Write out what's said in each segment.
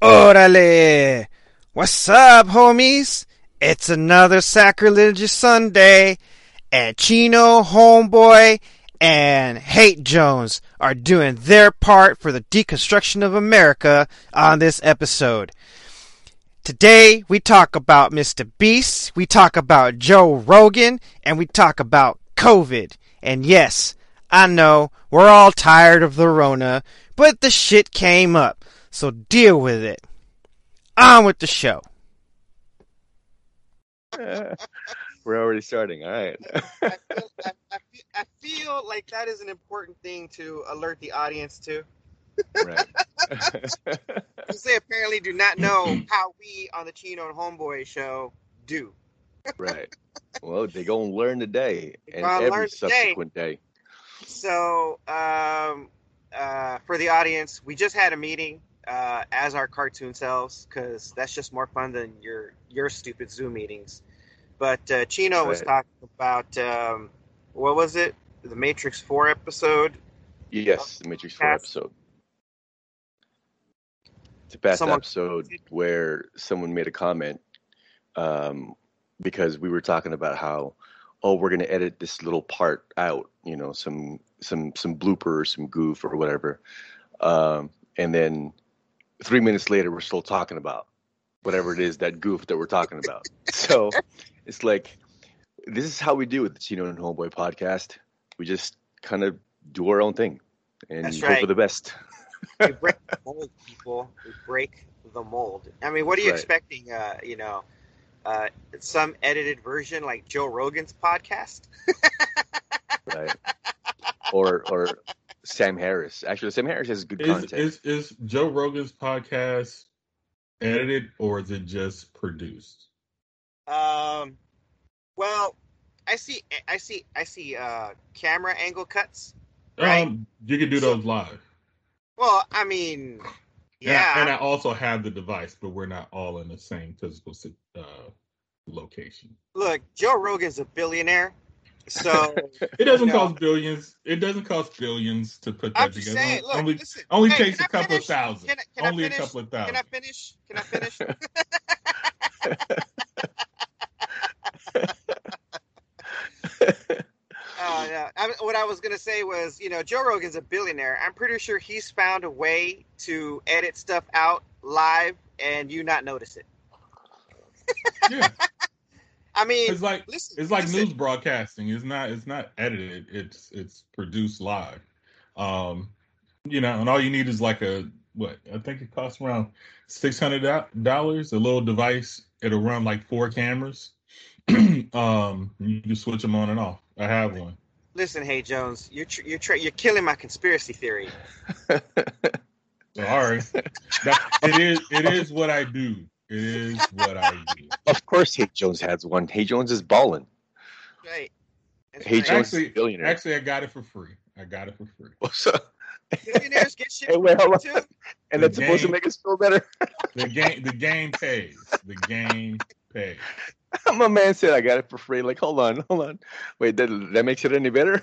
Orale! What's up, homies? It's another sacrilegious Sunday, and Chino, Homeboy, and Hate Jones are doing their part for the deconstruction of America on this episode. Today, we talk about Mr. Beast, we talk about Joe Rogan, and we talk about COVID. And yes, I know, we're all tired of the Rona, but the shit came up, so deal with it. On with the show. We're already starting. All right. I, feel, I, I, feel, I feel like that is an important thing to alert the audience to. right. Because they apparently do not know how we on the Chino and Homeboy show do. right. Well, they gonna learn today and gonna every today. subsequent day. So, um, uh, for the audience, we just had a meeting uh, as our cartoon selves because that's just more fun than your your stupid Zoom meetings. But uh, Chino was talking about um, what was it? The Matrix Four episode. Yes, the Matrix Four Past- episode. It's a past Someone- episode where someone made a comment um, because we were talking about how, oh, we're gonna edit this little part out, you know, some some some blooper or some goof or whatever, um, and then three minutes later we're still talking about whatever it is that goof that we're talking about. so it's like this is how we do with the Chino and Homeboy podcast. We just kind of do our own thing and That's hope right. for the best. we break the mold, people. We break the mold. I mean, what are you Right. expecting? Uh, you know, uh, some edited version like Joe Rogan's podcast. right? or or Sam Harris. Actually, Sam Harris has good Is, content. is is Joe Rogan's podcast edited or is it just produced? Um, well, I see, I see, I see. Uh, camera angle cuts. Right. Um, you can do those live. Well, I mean, And I- yeah, and I, also have the device, but we're not all in the same physical uh, location. look, Joe Rogan's a billionaire, so It doesn't No. cost billions. It doesn't cost billions to put that together. saying. Look, only listen, only hey, takes a couple of thousand. Can I- can only finish? a couple of thousand. Can. I finish? Can I finish? Oh yeah. I, what I was gonna say was, you know, Joe Rogan's a billionaire. I'm pretty sure he's found a way to edit stuff out live and you not notice it. yeah, I mean, it's like listen, it's like listen, news broadcasting. It's not it's not edited. It's it's produced live. Um, you know, and all you need is like a what I think it costs around six hundred dollars. A little device. It'll run like four cameras. um, you can switch them on and off. I have one. Listen, hey Jones, you're tr- you're tra- you're killing my conspiracy theory. Sorry, that, it is it is what I do. It is what I do. of course, Hey Jones has one. Hey Jones is balling. Right. That's Hey right. Jones Actually- is a billionaire. Actually, I got it for free. I got it for free. What's up? Billionaires get shit Hey, wait, for hold free, on. too. And that's supposed to make us feel better. The game the game pays. The game pays. My man said I got it for free. Like, hold on, hold on. Wait, that that makes it any better?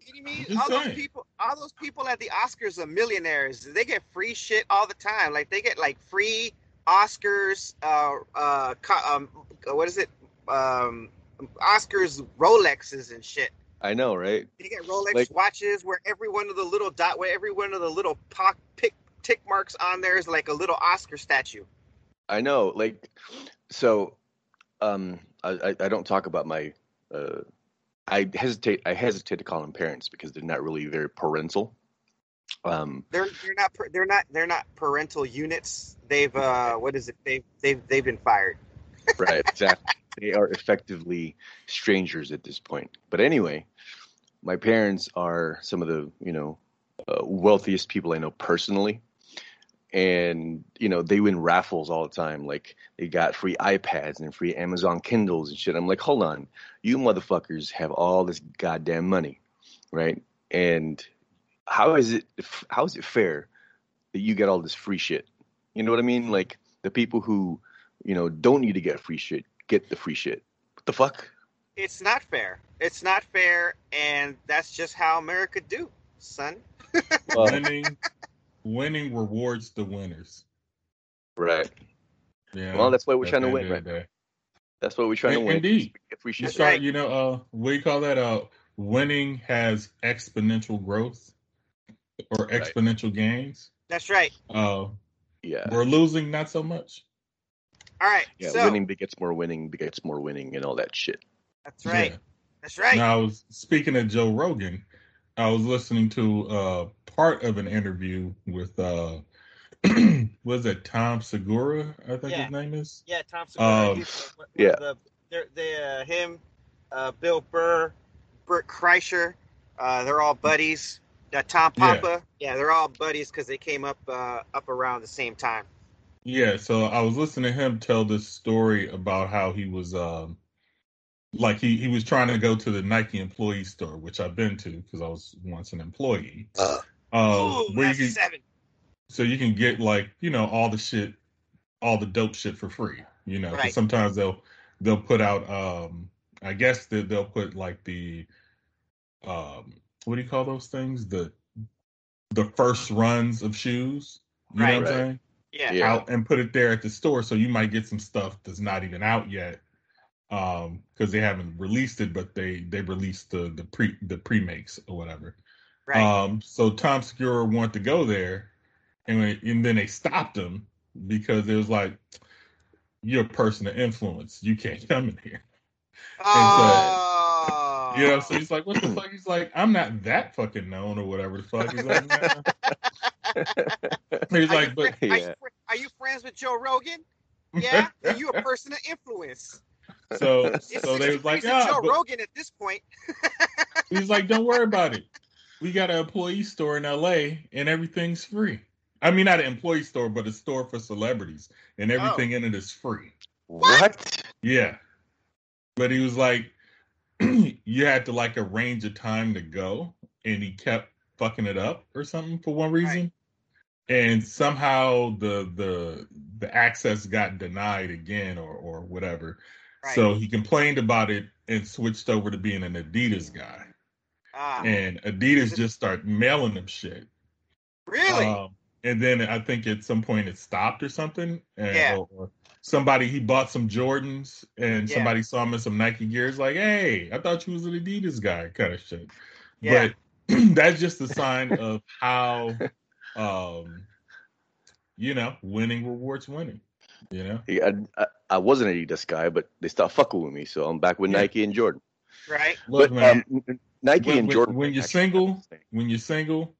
kidding me? Just All those people, all those people at the Oscars are millionaires. They get free shit all the time. Like they get like free Oscars. Uh, uh, co- um, what is it? Um, Oscars Rolexes and shit. I know, right? They get Rolex Like- watches where every one of the little dot, where every one of the little pock, pick, tick marks on there is like a little Oscar statue. I know. Like, so, um, I I, don't talk about my. Uh, I hesitate. I hesitate to call them parents because they're not really very parental. Um, They're they're not they're not they're not parental units. They've uh what is it? They've they've they've been fired. right exactly they are effectively strangers at this point but anyway my parents are some of the you know uh, wealthiest people i know personally and you know they win raffles all the time. Like they got free iPads and free Amazon Kindles and shit. I'm like, hold on, you motherfuckers have all this goddamn money, right? And how is it how is it fair that you get all this free shit? You know what I mean? Like the people who you know don't need to get free shit get the free shit. What the fuck? It's not fair. It's not fair, and that's just how America do, son. Well, winning, winning rewards the winners. right. Yeah. Well, that's why we're trying to win, right? day. That's what we're trying to win. indeed. Get free You start, you know, uh, we call that? Uh, winning has exponential growth or Right. exponential gains. That's right. Uh, Yeah. we're losing not so much. All right. Yeah, so winning begets more winning begets more winning and all that shit. that's right. Yeah. That's right. Now, I was speaking of Joe Rogan. I was listening to uh, part of an interview with uh, was it Tom Segura? I think Yeah. his name is. Yeah, Tom Um, He's, uh, yeah. The, they're, uh, him, uh, Bill Burr, Bert Kreischer, uh, they're all buddies. Uh, Tom Yeah. Papa, yeah. they're all buddies because they came up uh, up around the same time. Yeah, so I was listening to him tell this story about how he was um like he he was trying to go to the Nike employee store, which I've been to because I was once an employee. Uh, Uh, Ooh, where you can, seven. so you can get like you know all the shit, all the dope shit for free. You know, 'cause Right. sometimes they'll they'll put out um I guess that they'll put like the um what do you call those things the the first runs of shoes. You know Right. I'm saying? Yeah. Yeah. out and put it there at the store so you might get some stuff that's not even out yet um because they haven't released it but they they released the the pre the pre-makes or whatever Right. um so tom segura wanted to go there and, when- and then they stopped him because it was like you're a person of influence you can't come in here oh. you know so he's like what the fuck he's like i'm not that fucking known or whatever the fuck he's like nah. he's Are like you, but fri- are, you, Yeah. are you friends with Joe Rogan? Yeah, are you a person of influence. So It's so they six was like degrees yeah Joe but- Rogan at this point. He's like, don't worry about it. We got an employee store in LA and everything's free. I mean, not an employee store, but a store for celebrities and oh. everything in it is free. what? Yeah. But he was like, you had to like arrange a time to go and he kept fucking it up or something for one reason. And somehow the the the access got denied again or or whatever. Right. So he complained about it and switched over to being an Adidas guy Ah, and Adidas just started mailing them shit. really? Um, and then I think at some point it stopped or something. And, Yeah. or somebody he bought some Jordans and Yeah. somebody saw him in some Nike gears, like, "Hey, I thought you was an Adidas guy," kind of shit. Yeah. But that's just a sign of how, um, you know, winning rewards winning. You know, Yeah, I, I, I wasn't an Adidas guy, but they stopped fucking with me, so I'm back with Yeah. Nike and Jordan. right? look, but man, um, Nike when- and Jordan. when you're single, have the same. when you're single,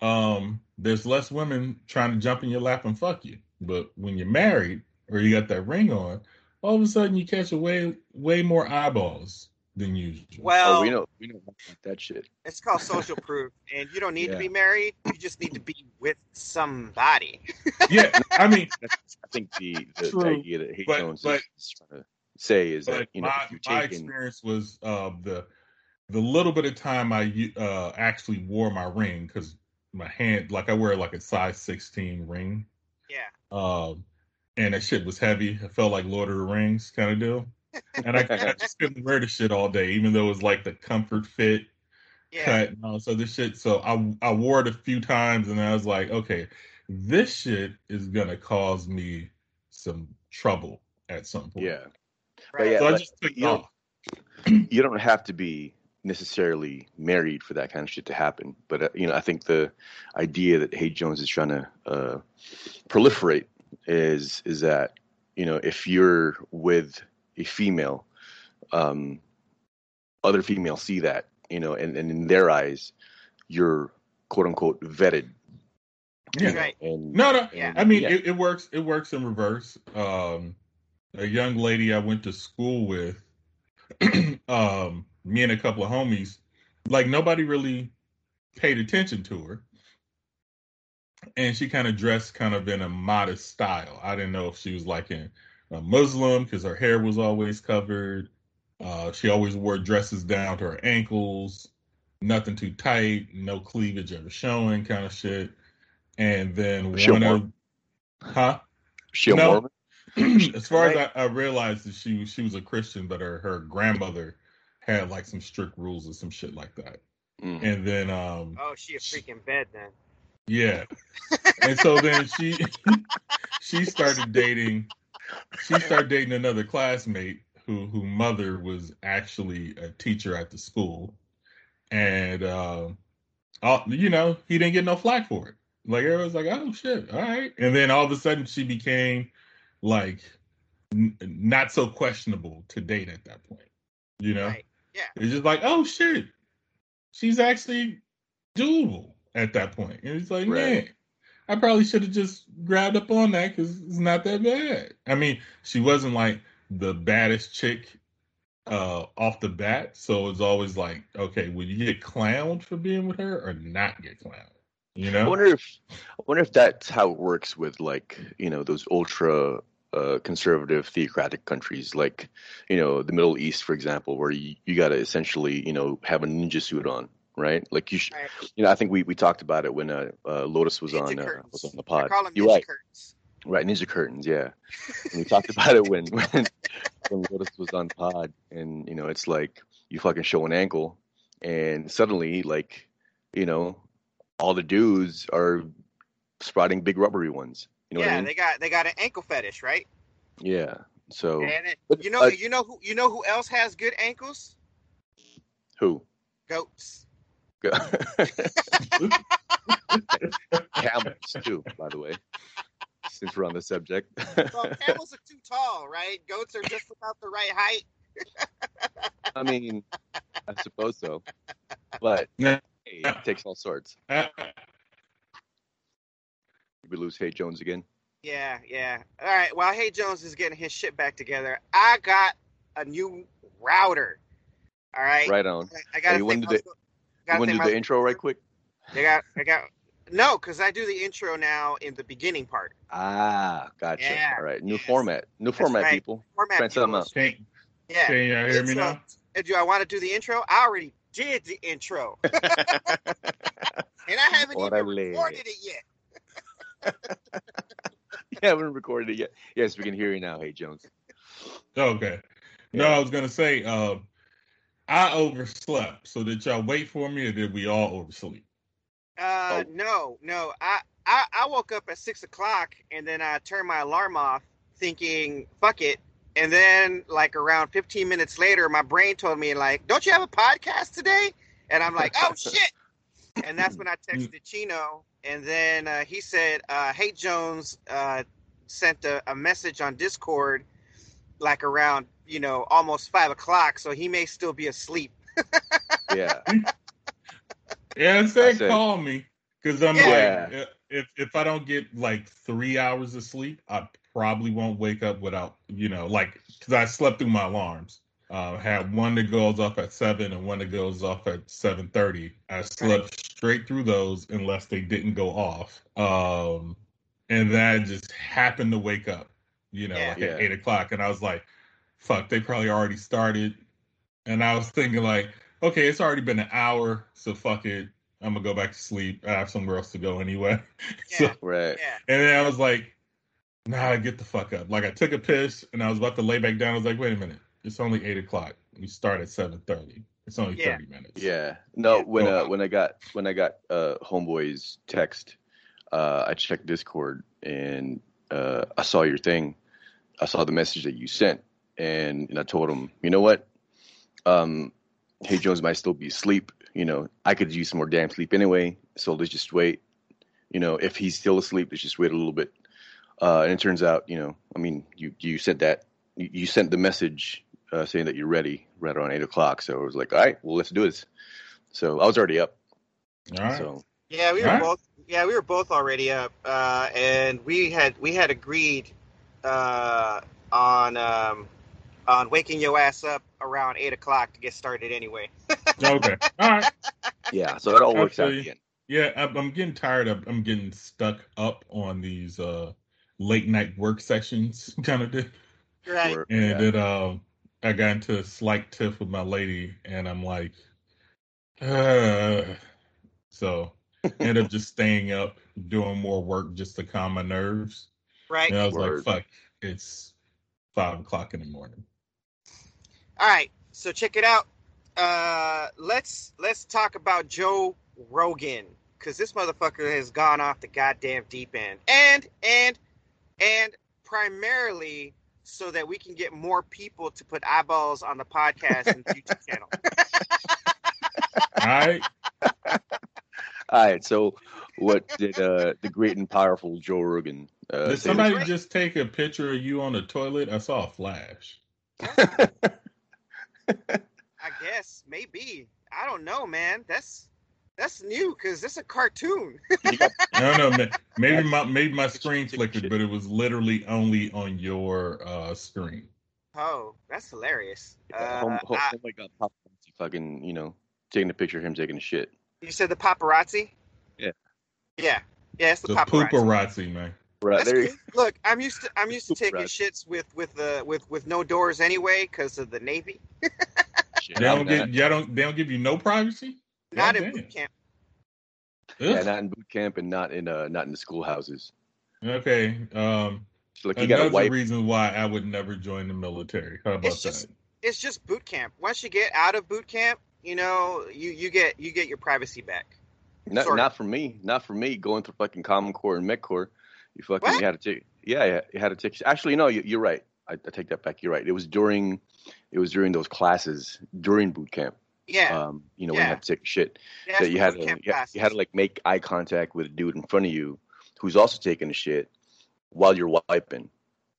um, there's less women trying to jump in your lap and fuck you. But when you're married or you got that ring on, all of a sudden you catch a way way more eyeballs than usual. Well, oh, we know, we know that shit. it's called social proof, and you don't need to be married. You just need to be with somebody. yeah, I mean, I think the, the, the idea that Hay But- Jones but- is trying to say is that you know my if you're my taking experience was uh, the the little bit of time I uh, actually wore my ring because my hand, like I wear like a size 16 ring. Yeah. Um, and that shit was heavy. It felt like Lord of the Rings kind of deal. And I, I just couldn't wear the shit all day, even though it was like the comfort fit Yeah. cut and all this other shit. So I I wore it a few times, and I was like, okay, this shit is gonna cause me some trouble at some point. yeah, Right. yeah, so I but just took it you know- off. you don't have to be necessarily married for that kind of shit to happen. But uh, you know, I think the idea that Hay Jones is trying to uh, proliferate is is that you know if you're with a female, um, other females see that you know, and, and in their eyes, you're quote unquote vetted. you Yeah. know, Right. And No, no. Yeah. I mean, Yeah. it, it works. It works in reverse. Um, a young lady I went to school with, um, me and a couple of homies, like nobody really paid attention to her. and she kind of dressed kind of in a modest style. I didn't know if she was like in a Muslim because her hair was always covered. Uh, she always wore dresses down to her ankles, nothing too tight, no cleavage ever showing, kind of shit. And then She one of, huh? She a No. As far as I, I realized that she was she was a Christian, but her her grandmother had like some strict rules or some shit like that. Mm. And then um Oh, she a freaking bed then. yeah, and so then she she started dating she started dating another classmate who who mother was actually a teacher at the school, and um, all, you know he didn't get no flack for it. Like everyone's like, oh shit, all right, and then all of a sudden she became like n- not so questionable to date at that point. You know, Right. Yeah. it's just like, oh shit, she's actually doable at that point, and it's like, Right. man. I probably should have just grabbed up on that because it's not that bad. I mean, she wasn't like the baddest chick uh, off the bat, so it's always like, okay, would you get clowned for being with her or not get clowned? You know, I wonder if I wonder if that's how it works with like you know those ultra uh, conservative theocratic countries like you know the Middle East, for example, where you, you got to essentially you know have a ninja suit on, right? Like you, sh- Right. you know, I think we, we talked about it when uh, uh, Lotus was Ninja on uh, was on the pod. You're right, curtains. right? Ninja curtains, yeah. And we talked about it when when when Lotus was on pod, and you know, it's like you fucking show an ankle, and suddenly, like, you know, all the dudes are sprouting big rubbery ones. You know yeah, what I mean? they got they got an ankle fetish, right? Yeah. So And it, But, you know uh, you know who you know who else has good ankles? who? Goats. Camels too, by the way. Since we're on the subject. Well, camels are too tall, right? Goats are just about the right height. I mean, I suppose so. But hey, it takes all sorts. We lose Hay Jones again. Yeah, yeah. All right. While Hey Jones is getting his shit back together, I got a new router. All right. Right on. I got Hey, you wanna do the- You want to do the intro right quick? I got. I got. No, because I do the intro now in the beginning part. Ah, gotcha. Yeah, All right, new yes. format. New format, right. people. Format. Try something people. out. can, Yeah. can you hear me Intro. now? And do I want to do the intro? I already did the intro, and I haven't even Orale. recorded it yet. you haven't recorded it yet. Yes, we can hear you now. Hey, Jones. Okay. No, I was gonna say, uh, I overslept. So did y'all wait for me, or did we all oversleep? Uh, Oh. no, no. I, I I woke up at six o'clock and then I turned my alarm off, thinking "fuck it." And then, like around fifteen minutes later, my brain told me, "Like, don't you have a podcast today?" And I'm like, "Oh shit!" And that's when I texted Chino, and then uh, he said, uh, "Hey Jones uh, sent a, a message on Discord, like around you know almost five o'clock, so he may still be asleep." Yeah. Yeah, I said, I said- call me because I'm Yeah. like, if if I don't get like three hours of sleep, I probably won't wake up without you know, like because I slept through my alarms. Uh, had one that goes off at seven and one that goes off at seven thirty. I slept straight through those unless they didn't go off. Um, and then I just happened to wake up, you know, Yeah. like Yeah. at eight o'clock, and I was like, "Fuck, they probably already started." And I was thinking like, okay, it's already been an hour, so fuck it. I'm gonna go back to sleep. I have somewhere else to go anyway. so, Right. Yeah. and then I was like, nah, get the fuck up. Like I took a piss and I was about to lay back down. I was like, wait a minute, it's only eight o'clock. We start at seven thirty. It's only Yeah. thirty minutes. Yeah. No, when uh when I got when I got uh homeboy's text, uh I checked Discord and uh I saw your thing. I saw the message that you sent and, and I told him, you know what? Um Hey Jones might still be asleep. You know, I could use some more damn sleep anyway, so let's just wait. You know, if he's still asleep, let's just wait a little bit. Uh and it turns out, you know, I mean you you sent that you, you sent the message uh, saying that you're ready right around eight o'clock. So I was like, all right, well, let's do this. So I was already up. All right. So Yeah, we were Alright. both. Yeah, we were both already up, uh, and we had we had agreed uh, on um, on waking your ass up around eight o'clock to get started anyway. okay. All right. yeah, so it all works I out feel at you. the end. Yeah, I'm, I'm getting tired of. I'm getting stuck up on these uh late night work sessions kind of thing. Right. And yeah. then um, I got into a slight tiff with my lady, and I'm like, uh, so end up just staying up, doing more work just to calm my nerves. Right. And I was Word. like, fuck, it's five o'clock in the morning. All right. So check it out. Uh, let's let's talk about Joe Rogan because this motherfucker has gone off the goddamn deep end, and and and primarily so that we can get more people to put eyeballs on the podcast and YouTube channel. All right, All right. So, what did uh, the great and powerful Joe Rogan uh, did somebody just take a picture of you on the toilet? I saw a flash. I guess maybe I don't know, man. That's that's new because it's a cartoon. I don't know. Maybe my maybe my screen flickered, but it was literally only on your uh, screen. oh, that's hilarious. Yeah, Uh, home, home, I- homeboy got paparazzi fucking, you know, taking a picture of him taking a shit. you said the paparazzi. Yeah. Yeah. Yeah, it's the, The paparazzi. pooperazzi, man. Right there. you- cool. Look, I'm used to I'm used to taking Right. shits with with the with with no doors anyway because of the Navy. Shit, They don't get y'all don't they don't give you no privacy. Not in Goddamn. boot camp. yeah, not in boot camp and not in uh not in the schoolhouses. Okay. Um, So like you another wipe. reason why I would never join the military. How about It's just- that? It's just boot camp. Once you get out of boot camp, you know, you you get you get your privacy back. Not Sort of. not for me. Not for me. Going through fucking Common Core and Met Core, you fucking you had to take. Yeah, yeah, you had to take. Actually, no, you, you're right. I, I take that back. You're right. It was during, it was during those classes during boot camp. Yeah. Um, you know when you had to take shit that's that you had to you, had- you had to like make eye contact with a dude in front of you who's also taking a shit while you're wiping.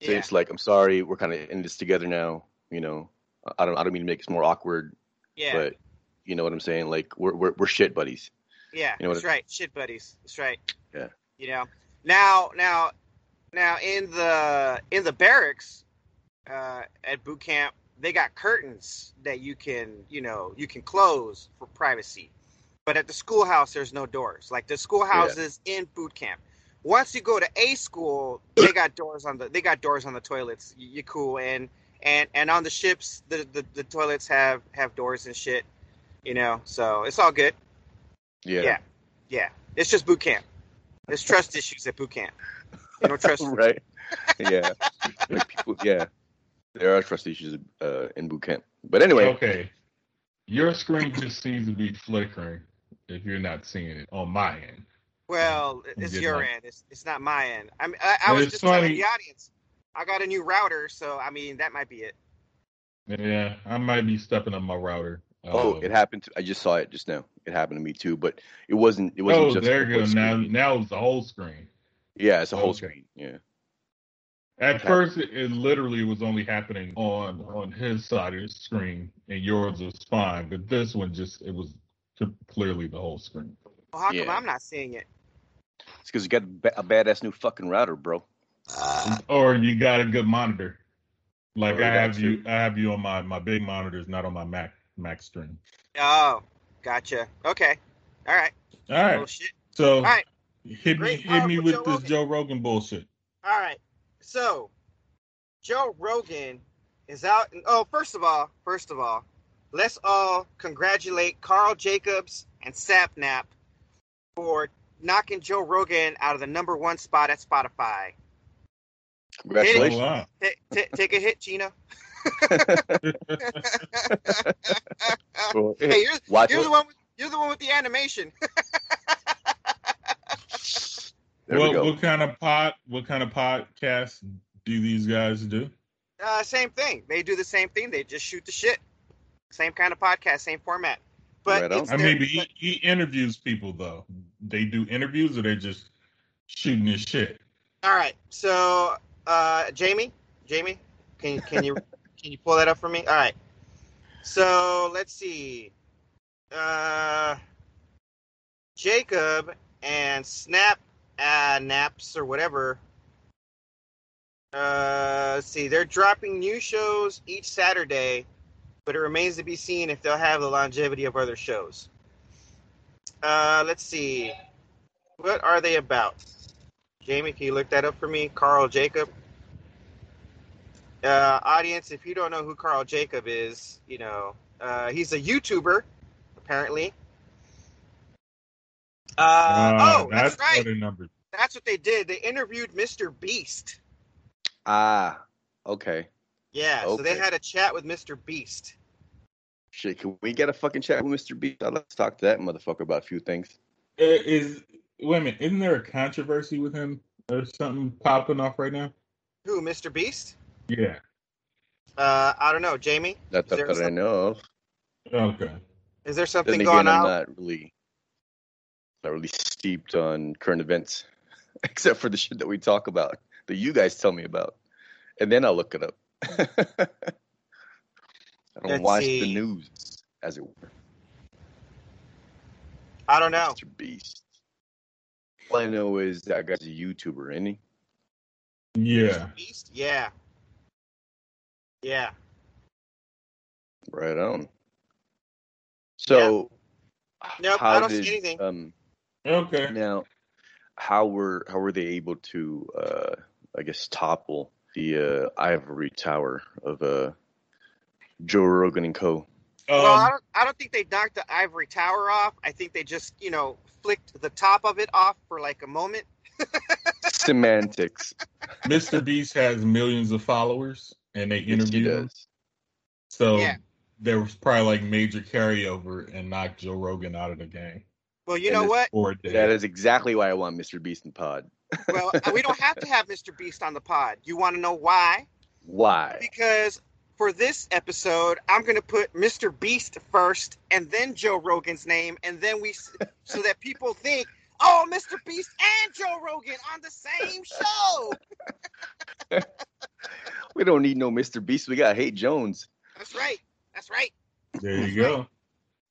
So yeah. it's like, I'm sorry, we're kind of in this together now. You know, I don't I don't mean to make this more awkward, yeah. but you know what I'm saying. Like we're we're, we're shit buddies. Yeah, You know what that's right. Shit buddies. That's right. Yeah. You know. Now now now in the in the barracks uh at boot camp, they got curtains that you can, you know, you can close for privacy. But at the schoolhouse there's no doors. Like the schoolhouses in boot camp. Once you go to A school, they got doors on the they got doors on the toilets. You- cool and and and on the ships the, the the toilets have have doors and shit. You know, so it's all good. Yeah. Yeah. Yeah, it's just boot camp. There's trust issues at boot camp. You don't trust. right. Yeah. Like people, yeah. There are trust issues uh, in boot camp. But anyway, Okay. Your screen just seems to be flickering if you're not seeing it on my end. Well, it's Good your luck. end. It's it's not my end. I mean, I, I was it's just telling funny- the audience. I got a new router, so I mean that might be it. Yeah, I might be stepping on my router. Oh, it um, happened. To, I just saw it just now. It happened to me too. But it wasn't. It wasn't Oh, just. there the you go. one Now, now it's the whole screen. Yeah, it's a whole Okay. screen. Yeah. At Okay. first, it, it literally was only happening on on his side of the screen, and yours was fine. But this one just it was clearly the whole screen. Well, how come Yeah. I'm not seeing it? It's because you got a, ba- a badass new fucking router, bro. Ah. Or you got a good monitor. Like I have you, too. I have you on my my big monitors, not on my Mac Mac stream. Oh, gotcha. Okay. All right. All right, Oh so All right. hit me hit me with Joe this Rogan. Joe Rogan bullshit. All right. So, Joe Rogan is out. Oh, first of all, first of all, let's all congratulate Karl Jacobs and Sapnap for knocking Joe Rogan out of the number one spot at Spotify. Congratulations. Oh, wow. Ta- ta- take a hit, Gina. Well, hey, you're, Watch you're it. the one. With, you're the one with the animation. There we what kind of pod what kind of podcast do these guys do? Uh, same thing. They do the same thing. They just shoot the shit. Same kind of podcast, same format. But Right I mean, but he, he interviews people though. They do interviews, or they just shooting his shit. All right. So, uh, Jamie, Jamie, can can you can you pull that up for me? All right. So let's see. Uh, Jacob and Snap uh, Naps or whatever. Uh, let's see. They're dropping new shows each Saturday, but it remains to be seen if they'll have the longevity of other shows. Uh, let's see. What are they about? Jamie, can you look that up for me? Karl Jacob. Uh, audience, if you don't know who Karl Jacob is, you know, uh, he's a YouTuber, apparently. Uh, Uh, oh, that's, right. what number. That's what they did. They interviewed Mr. Beast. Ah, okay. Yeah, so they had a chat with Mr. Beast. Shit, can we get a fucking chat with Mr. Beast? I'd like to talk to that motherfucker about a few things. Uh, Is wait a minute? Isn't there a controversy with him or something popping off right now? Who, Mr. Beast? Yeah. Uh, I don't know, Jamie. That, Is that, there that I know of. Okay. Is there something again, going I'm not really, not really steeped on current events, except for the shit that we talk about, that you guys tell me about, and then I'll look it up. I don't Let's watch see. the news, as it were. I don't know. Mr. Beast. All I know is that guy's a YouTuber, isn't he? Yeah. Beast? Yeah. Yeah. Right on. So, Nope, how I don't did see anything. um Okay. now how were how were they able to uh I guess topple the uh ivory tower of uh Joe Rogan and Co. well, I Um, don't, I don't think they knocked the ivory tower off. I think they just, you know, flicked the top of it off for like a moment. Semantics. Mr. Beast has millions of followers, and they Yes, he interview him. does. So Yeah. there was probably like major carryover and knocked Joe Rogan out of the game Well, you And know what? for a day. That is exactly why I want Mr. Beast in pod. Well, uh, we don't have to have Mr. Beast on the pod. You want to know why? Why? Because for this episode, I'm going to put Mr. Beast first and then Joe Rogan's name, and then we, so that people think, oh, Mr. Beast and Joe Rogan on the same show. We don't need no Mr. Beast. We got Hate Jones. That's right. That's right. there you go.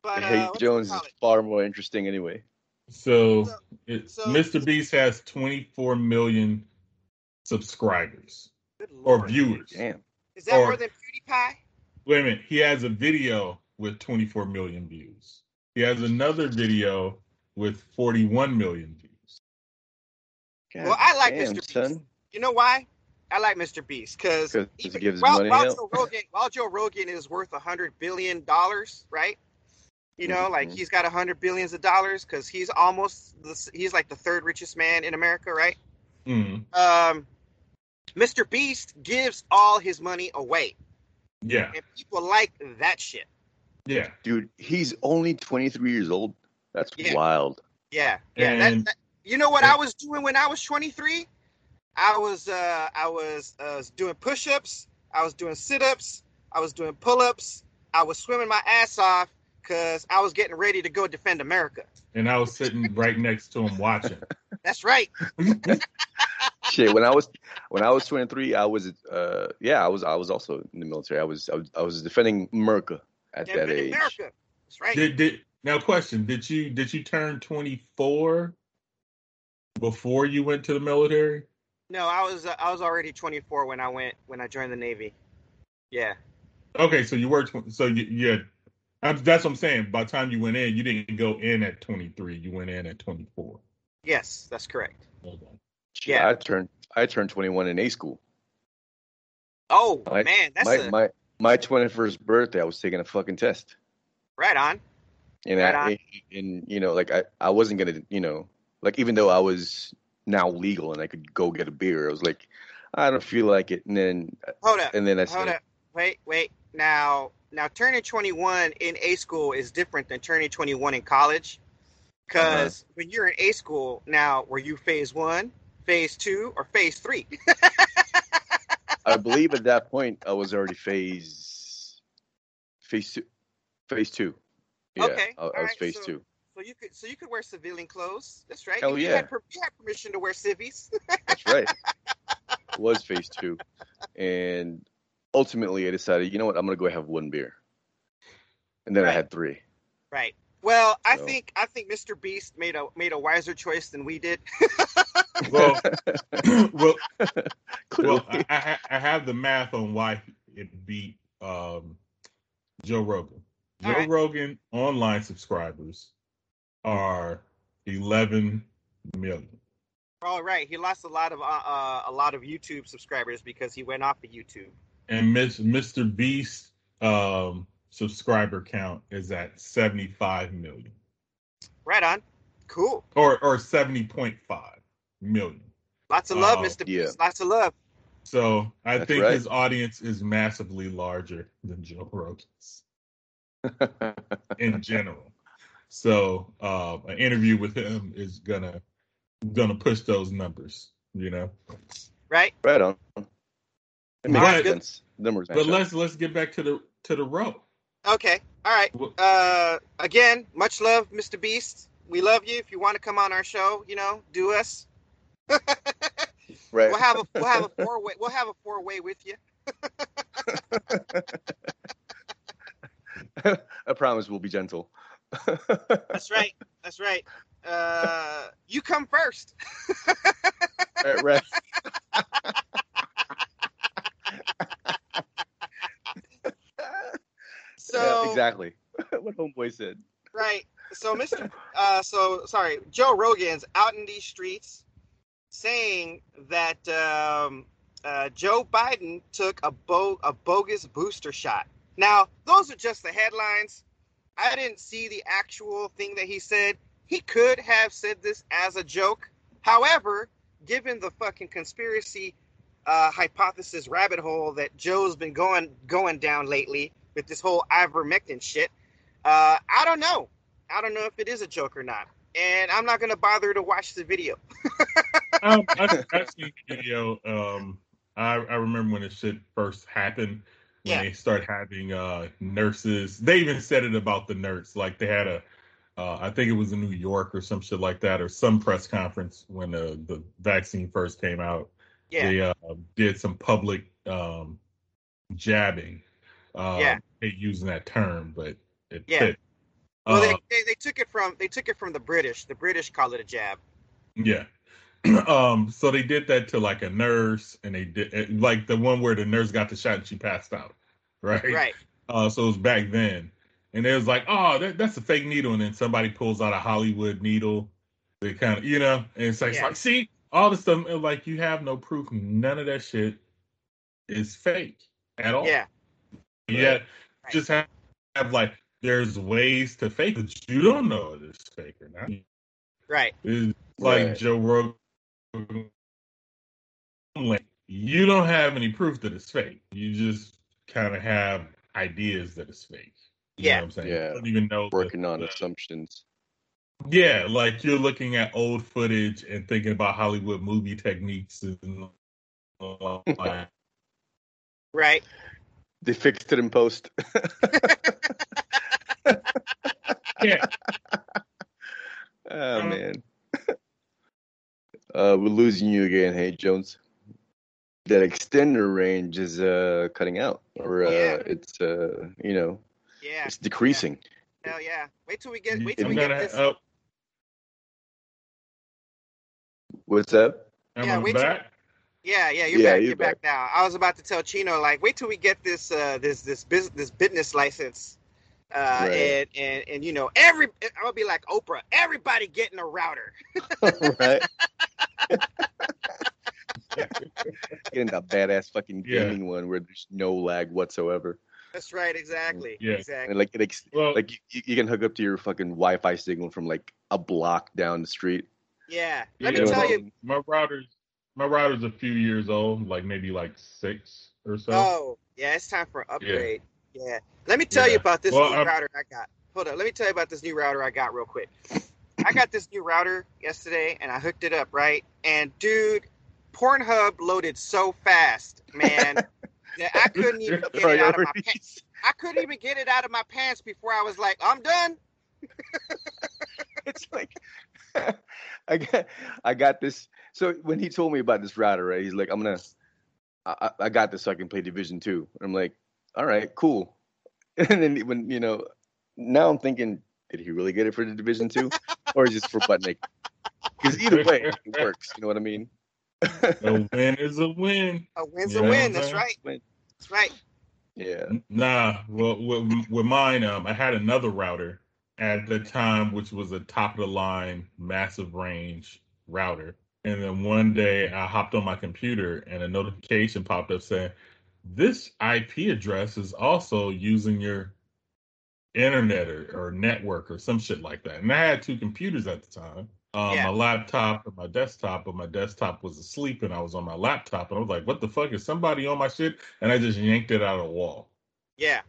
But uh, Hate Jones is far more interesting anyway. So, So- it, so- Mr. Beast has 24 million subscribers or viewers. Damn. Is that or- more than PewDiePie? Wait a minute. He has a video with 24 million views. He has another video with 41 million views. God Well, I like damn, Mr. Beast. son. You know why? I like Mr. Beast because 'Cause he gives while, money while. Joe Rogan, while Joe Rogan is worth a hundred billion dollars, right? You know, like Mhm. he's got a hundred billions of dollars because he's almost the, he's like the third richest man in America, right? Mm, Um, Mr. Beast gives all his money away, yeah, and people like that shit. yeah. Dude, he's only 23 years old. That's Yeah. wild. Yeah, yeah. that- that, you know what and- I was doing when I was 23? I was uh, I was uh, doing push-ups. I was doing sit-ups. I was doing pull-ups. I was swimming my ass off because I was getting ready to go defend America. And I was sitting right next to him watching. That's right. Shit, when I was when I was 23, I was uh yeah, I was I was also in the military. I was I was, I was defending America at that Defending age. America. That's right. Did did now question? Did you did you turn 24 before you went to the military? No, I was uh, I was already 24 when I went when I joined the Navy. Yeah. Okay, so you were tw- so you, you that's what I'm saying. By the time you went in, you didn't go in at 23. You went in at 24. Yes, that's correct. Okay. Shit, Yeah. I turned I turned 21 in A school. Oh My- man, that's my a, my my 21st birthday, I was taking a fucking test. right on. And Right I, on. and you know, like I, I wasn't gonna, you know, like even though I was now legal and I could go get a beer, I was like, I don't feel like it. And then, Hold up. and then I Hold said, up. Wait, wait. Now, now turning 21 in A school is different than turning 21 in college. Because Uh-huh. when you're in A school, now were you phase one, phase two, or phase three? I believe at that point I was already phase, phase two, phase two. Yeah, Okay, I, I was alright, phase so- two. So you could, so you could wear civilian clothes. That's right. Hell you, yeah. had, per- you had permission to wear civvies. That's right. It was phase two, and ultimately I decided, you know what, I'm gonna go have one beer, and then I had three. right. Well, I So- think I think Mr. Beast made a made a wiser choice than we did. Well, well, well, I, I, have the math on why it beat um, Joe Rogan. Joe All right. Rogan online subscribers are 11 million. All right, he lost a lot of uh, uh, a lot of YouTube subscribers because he went off of YouTube. And Miss, Mr. Beast um, subscriber count is at 75 million Right on. Cool. or or 70.5 million. Lots of love, Oh, Mr. yeah. Beast. Lots of love. So I That's think right. his audience is massively larger than Joe Rogan's in general. So uh, an interview with him is gonna gonna push those numbers, you know. Right? right on. It makes But- sense. Numbers But let's let's get back to the to the row. Okay. All right. Uh, again, much love, Mr. Beast. We love you. If you want to come on our show, you know, do us. right. We'll have a we'll have a four way we'll have a four way with you. I promise we'll be gentle. That's right. That's right. Uh, you come first. right, right. So yeah, exactly. what homeboy said. right. So Mr. Uh, so sorry, Joe Rogan's out in these streets saying that um, uh, Joe Biden took a bo- a bogus booster shot. Now those are just the headlines. I didn't see the actual thing that he said. He could have said this as a joke. However, given the fucking conspiracy uh, hypothesis rabbit hole that Joe's been going going down lately with this whole ivermectin shit, uh, I don't know. I don't know if it is a joke or not, and I'm not gonna bother to watch the video. um, I, I've seen the video. Um, I, I remember when this shit first happened. When Yeah. they start having uh, nurses, they even said it about the nurse. Like they had a, uh, I think it was in New York or some shit like that, or some press conference when the the vaccine first came out. Yeah, They uh, did some public um, jabbing. Um, Yeah. using that term, but it Yeah. fit. well, Uh, they, they they took it from they took it from the British. The British call it a jab. Yeah. um, so they did that to like a nurse, and they did like the one where the nurse got the shot and she passed out, right? Right. Uh, so it was back then, and it was like, oh, that, that's a fake needle, and then somebody pulls out a Hollywood needle. They kind of, you know, and it's like, it's Yeah. like, see, all this stuff, like you have no proof, none of that shit is fake at all. Yeah. Yet, Right. just have, have like, there's ways to fake it. You don't know if it's fake or not. Right. It's like Right. Joe Rogan. Like, you don't have any proof that it's fake. You just kind of have ideas that it's fake. You Yeah. know what I'm saying? Yeah. You don't even know. the- Working on the- assumptions. Yeah, like you're looking at old footage and thinking about Hollywood movie techniques and like, Right. They fixed it in post. yeah, Oh Um, man. Uh, we're losing you again, hey Jones. That extender range is uh cutting out, or uh, Yeah. it's uh you know Yeah. it's decreasing. Hell yeah. Wait till we get wait till I'm we get gonna. this. Oh, What's up? am Yeah, I wait till- Yeah, yeah, you're Yeah, back. you're You're back. now. I was about to tell Chino like, wait till we get this uh this this business this business license. Uh, Right. and, and and you know every I'll be like Oprah. Everybody getting a router. right? Getting that badass fucking Yeah. gaming one where there's no lag whatsoever. That's right. Exactly. Yeah. Exactly. And like it ex- Well, like you, you can hook up to your fucking Wi-Fi signal from like a block down the street. Yeah. Let yeah, me tell what you. my router's my router's a few years old, like maybe like six or so. Oh, yeah, it's time for an upgrade. Yeah. Let me tell you about this Well, new I'm- router I got. Hold on. Let me tell you about this new router I got real quick. I got this new router yesterday and I hooked it up, right? And dude, Pornhub loaded so fast, man, that I couldn't even get it out of my pants. I couldn't even get it out of my pants before I was like, I'm done. it's like I got I got this. So when he told me about this router, right? He's like, I'm gonna I, I I got this so I can play Division Two. I'm like, all right, cool. And then when you know, now I'm thinking, did he really get it for the Division Two, or is it for butt naked? Because either way, it works. You know what I mean? a win is a win. A win's Yeah, a win. That's right. Win. That's right. yeah. Nah, well, with, with mine, um, I had another router at the time, which was a top of the line, massive range router. And then one day I hopped on my computer and a notification popped up saying, This IP address is also using your internet or, or network or some shit like that. And I had two computers at the time. Um, Yeah. My laptop and my desktop, but my desktop was asleep and I was on my laptop and I was like, what the fuck is somebody on my shit? And I just yanked it out of the wall. Yeah.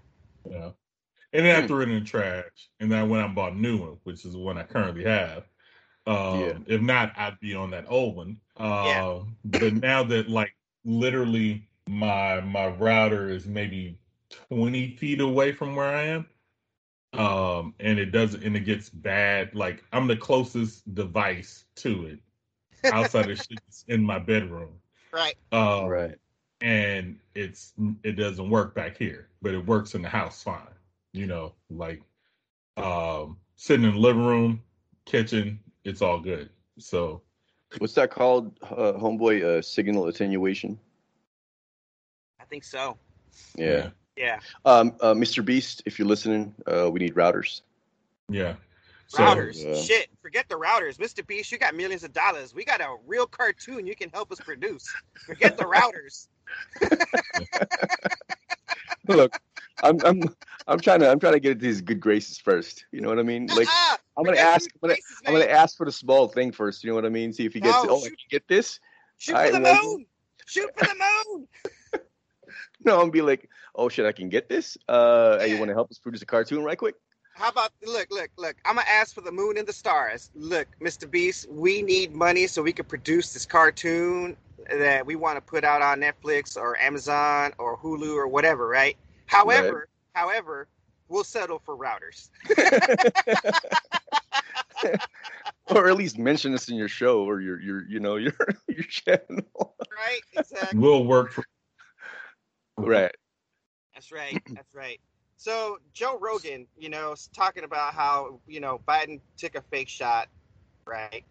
Yeah. And then I Hmm. threw it in the trash. And then I went out and bought a new one, which is the one I currently have. Um, Yeah. If not, I'd be on that old one. Uh, Yeah. But now that like literally my my router is maybe 20 feet away from where I am, um, and it doesn't and it gets bad. Like I'm the closest device to it outside of shit that's in my bedroom. Right. Um, right. and it's it doesn't work back here, but it works in the house fine. You know, like um sitting in the living room, kitchen, it's all good. So What's that called, uh, homeboy? Uh, signal attenuation. I think so. Yeah. Yeah. Um, uh, Mr. Beast, if you're listening, uh, we need routers. yeah. So routers. uh, Shit. Forget the routers. Mr. Beast, you got millions of dollars. We got a real cartoon you can help us produce. Forget the routers. Look, I'm, I'm, I'm trying to, I'm trying to get these good graces first. You know what I mean? Like, Ah, I'm gonna forget ask, I'm gonna, faces, I'm gonna ask for the small thing first. You know what I mean? See if he gets. No, it. Oh, I can get this. Shoot I for the like- moon. Shoot for the moon. No, I'm gonna be like, oh shit, I can get this. Uh, hey, you want to help us produce a cartoon right quick? How about look, look, look? I'm gonna ask for the moon and the stars. Look, Mr. Beast, we need money so we can produce this cartoon that we want to put out on Netflix or Amazon or Hulu or whatever, right? However, however, we'll settle for routers. or at least mention this in your show or your, your, you know, your, your channel. Right? Exactly. We'll work for right. That's right. That's right. So Joe Rogan, you know, is talking about how you know Biden took a fake shot, right?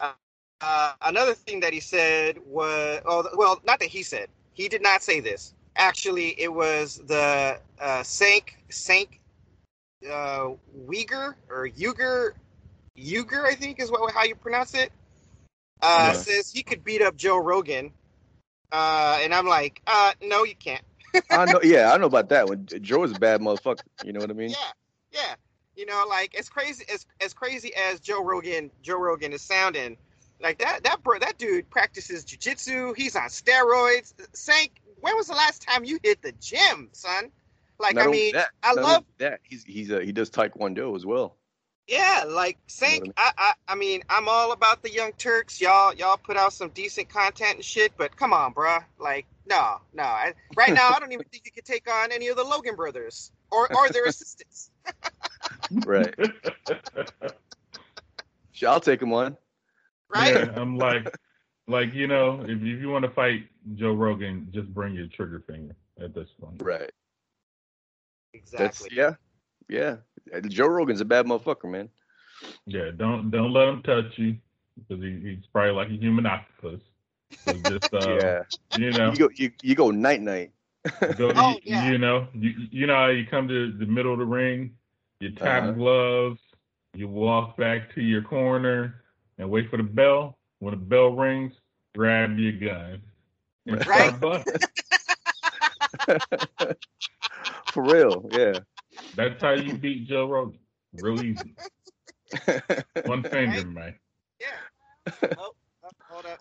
Uh, uh, another thing that he said was, oh, well, not that he said. He did not say this. Actually, it was the uh, Cenk Cenk uh, Uygur or Uygur Uygur, I think is what how you pronounce it. Uh, Yeah. Says he could beat up Joe Rogan, uh, and I'm like, uh, no, you can't. I know. Yeah, I know about that one. Joe is a bad motherfucker. You know what I mean? Yeah, yeah. You know, like as crazy as as crazy as Joe Rogan Joe Rogan is sounding, like that that bro that dude practices jujitsu. He's on steroids. Cenk, when was the last time you hit the gym, son? Like Not I mean, that, I love that. He's he's uh, he does taekwondo as well. Yeah, like Cenk. what I, I I mean, I'm all about the Young Turks. Y'all y'all put out some decent content and shit, but come on, bruh. Like no, no. I, right now, I don't even think you could take on any of the Logan brothers or or their assistants. Right. Sure, I'll take him on. Right? Yeah, I'm like, like you know, if, if you want to fight Joe Rogan, just bring your trigger finger at this point. Right. Exactly. That's yeah, yeah. Joe Rogan's a bad motherfucker, man. Yeah, don't don't let him touch you because he, he's probably like a human octopus. So just uh, yeah. you know, You go you, you go night night. go, Oh, you, yeah. you know, you you know how you come to the middle of the ring, you tap Uh-huh. gloves, you walk back to your corner and wait for the bell. When the bell rings, grab your gun. and Right. start busting. For real, yeah. That's how you beat Joe Rogan. Real easy. One finger, man. Yeah. Oh, oh, hold up.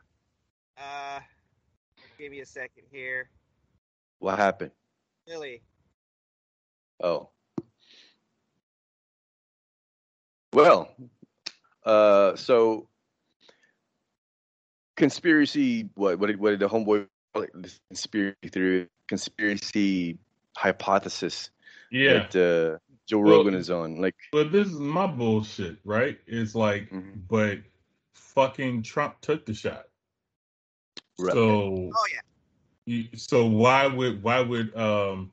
Uh, give me a second here. what happened? Really? Oh. Well, uh, so conspiracy. What? What did, what did the homeboy call it? This conspiracy theory, conspiracy hypothesis Yeah. that uh, Joe Well- Rogan is on. Like, But this is my bullshit, right? It's like, Mhm. but fucking Trump took the shot. right. So, Oh yeah. you- so why would why would um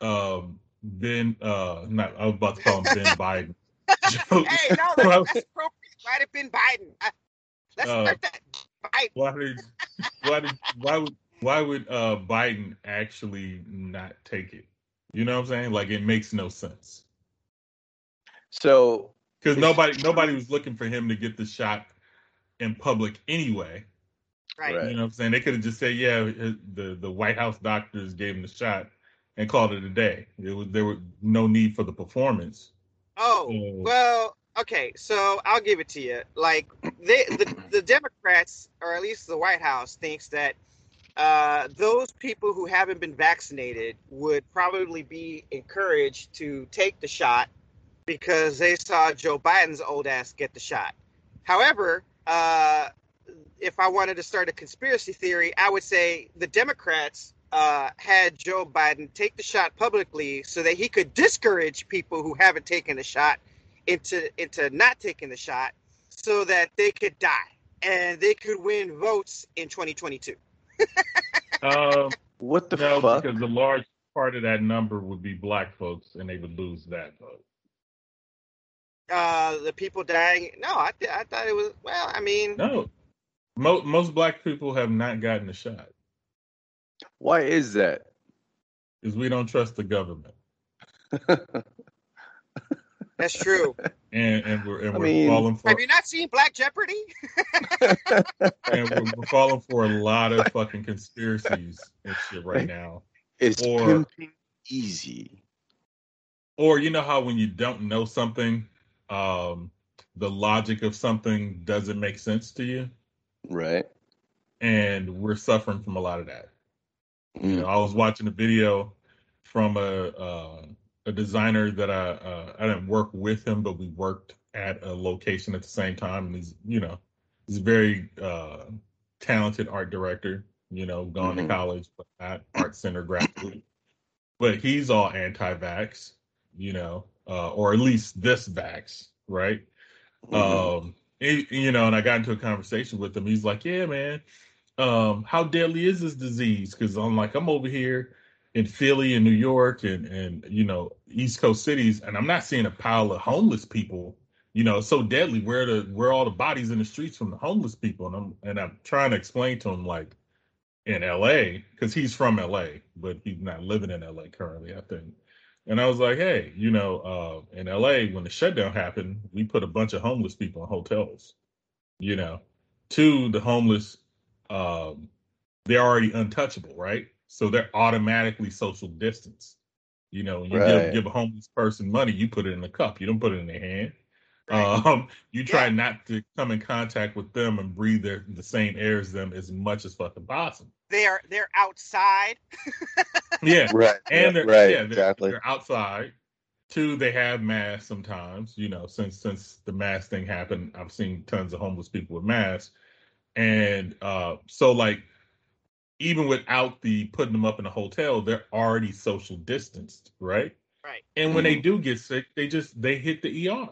um Ben uh not I was about to call him Ben Biden. Hey, no, that's, Well- that's appropriate. Might have been Biden. Uh, let's Uh, start that. Biden. why did why did why would why would uh Biden actually not take it? You know what I'm saying? Like it makes no sense. So because nobody nobody was looking for him to get the shot in public anyway. Right. Right. You know what I'm saying? They could have just said, yeah, uh, the the White House doctors gave him the shot and called it a day. It was there was no need for the performance. Oh, So- well, okay, so I'll give it to you. Like they the, the Democrats, or at least the White House, thinks that uh, those people who haven't been vaccinated would probably be encouraged to take the shot because they saw Joe Biden's old ass get the shot. However, uh, if I wanted to start a conspiracy theory, I would say the Democrats uh, had Joe Biden take the shot publicly so that he could discourage people who haven't taken the shot into into not taking the shot, so that they could die and they could win votes in 2022. Um, what the no, fuck? because a large part of that number would be black folks, and they would lose that vote. Uh, the people dying. No, I th- I thought it was. Well, I mean, No, most most black people have not gotten a shot Why is that? because we don't trust the government, that's true. and and we're and I we're mean- falling for Have you not seen Black Jeopardy? and we're, we're falling for a lot of fucking conspiracies and shit right now. It's Or- easy. Or you know how when you don't know something, um, the logic of something doesn't make sense to you, Right? and we're suffering from a lot of that. You Mm. know, I was watching a video from a uh, a designer that I uh, I didn't work with him, but we worked at a location at the same time, and he's you know he's a very uh, talented art director. You know, gone Mhm. to college, but not art center graduate. But he's all anti-vax, you know, uh, or at least this vax, right? Mhm. Um, he- you know, and I got into a conversation with him. He's like, "Yeah, man, um, how deadly is this disease?" Because I'm like, I'm over here in Philly and New York and and you know East Coast cities, and I'm not seeing a pile of homeless people. You know, so deadly. Where the where all the bodies in the streets from the homeless people? And I'm and I'm trying to explain to him like in L.A. because he's from L.A. but he's not living in L.A. currently, I think. And I was like, hey, you know, uh, in LA, when the shutdown happened, we put a bunch of homeless people in hotels. You know, two, the homeless, um, they're already untouchable, right? So they're automatically social distance. You know, you Right. give, give a homeless person money, you put it in a cup. You don't put it in their hand. Right. Um, you try Yeah. not to come in contact with them and breathe their, the same air as them as much as fucking possible. They're they're outside. Yeah, Right. and they're right. yeah, they're, exactly. they're outside. Two, they have masks sometimes. You know, since since the mask thing happened, I've seen tons of homeless people with masks, and uh, so like even without the putting them up in a hotel, they're already social distanced, right? Right. And when they do get sick, they just they hit the ER.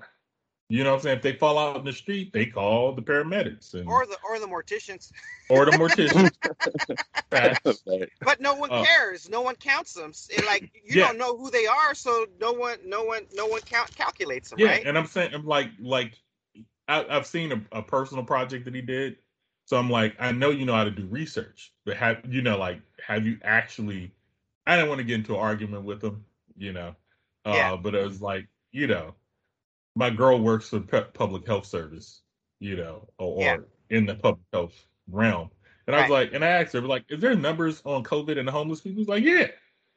You know what I'm saying? If they fall out in the street, they call the paramedics and Or the or the morticians. or the morticians. But no one cares. No one counts them. It, like you Yeah. don't know who they are, so no one no one no one count calculates them, Yeah, right? and I'm saying, I'm like, like, I, I've seen a, a personal project that he did, so I'm like, I know you know how to do research, but have you know, like, have you actually? I didn't want to get into an argument with him, you know, uh, Yeah. but it was like, you know, my girl works for pu- public health service, you know, or, Yeah. or in the public health realm, and I was Right. like, and I asked her, like, is there numbers on COVID and the homeless people? She's like, yeah,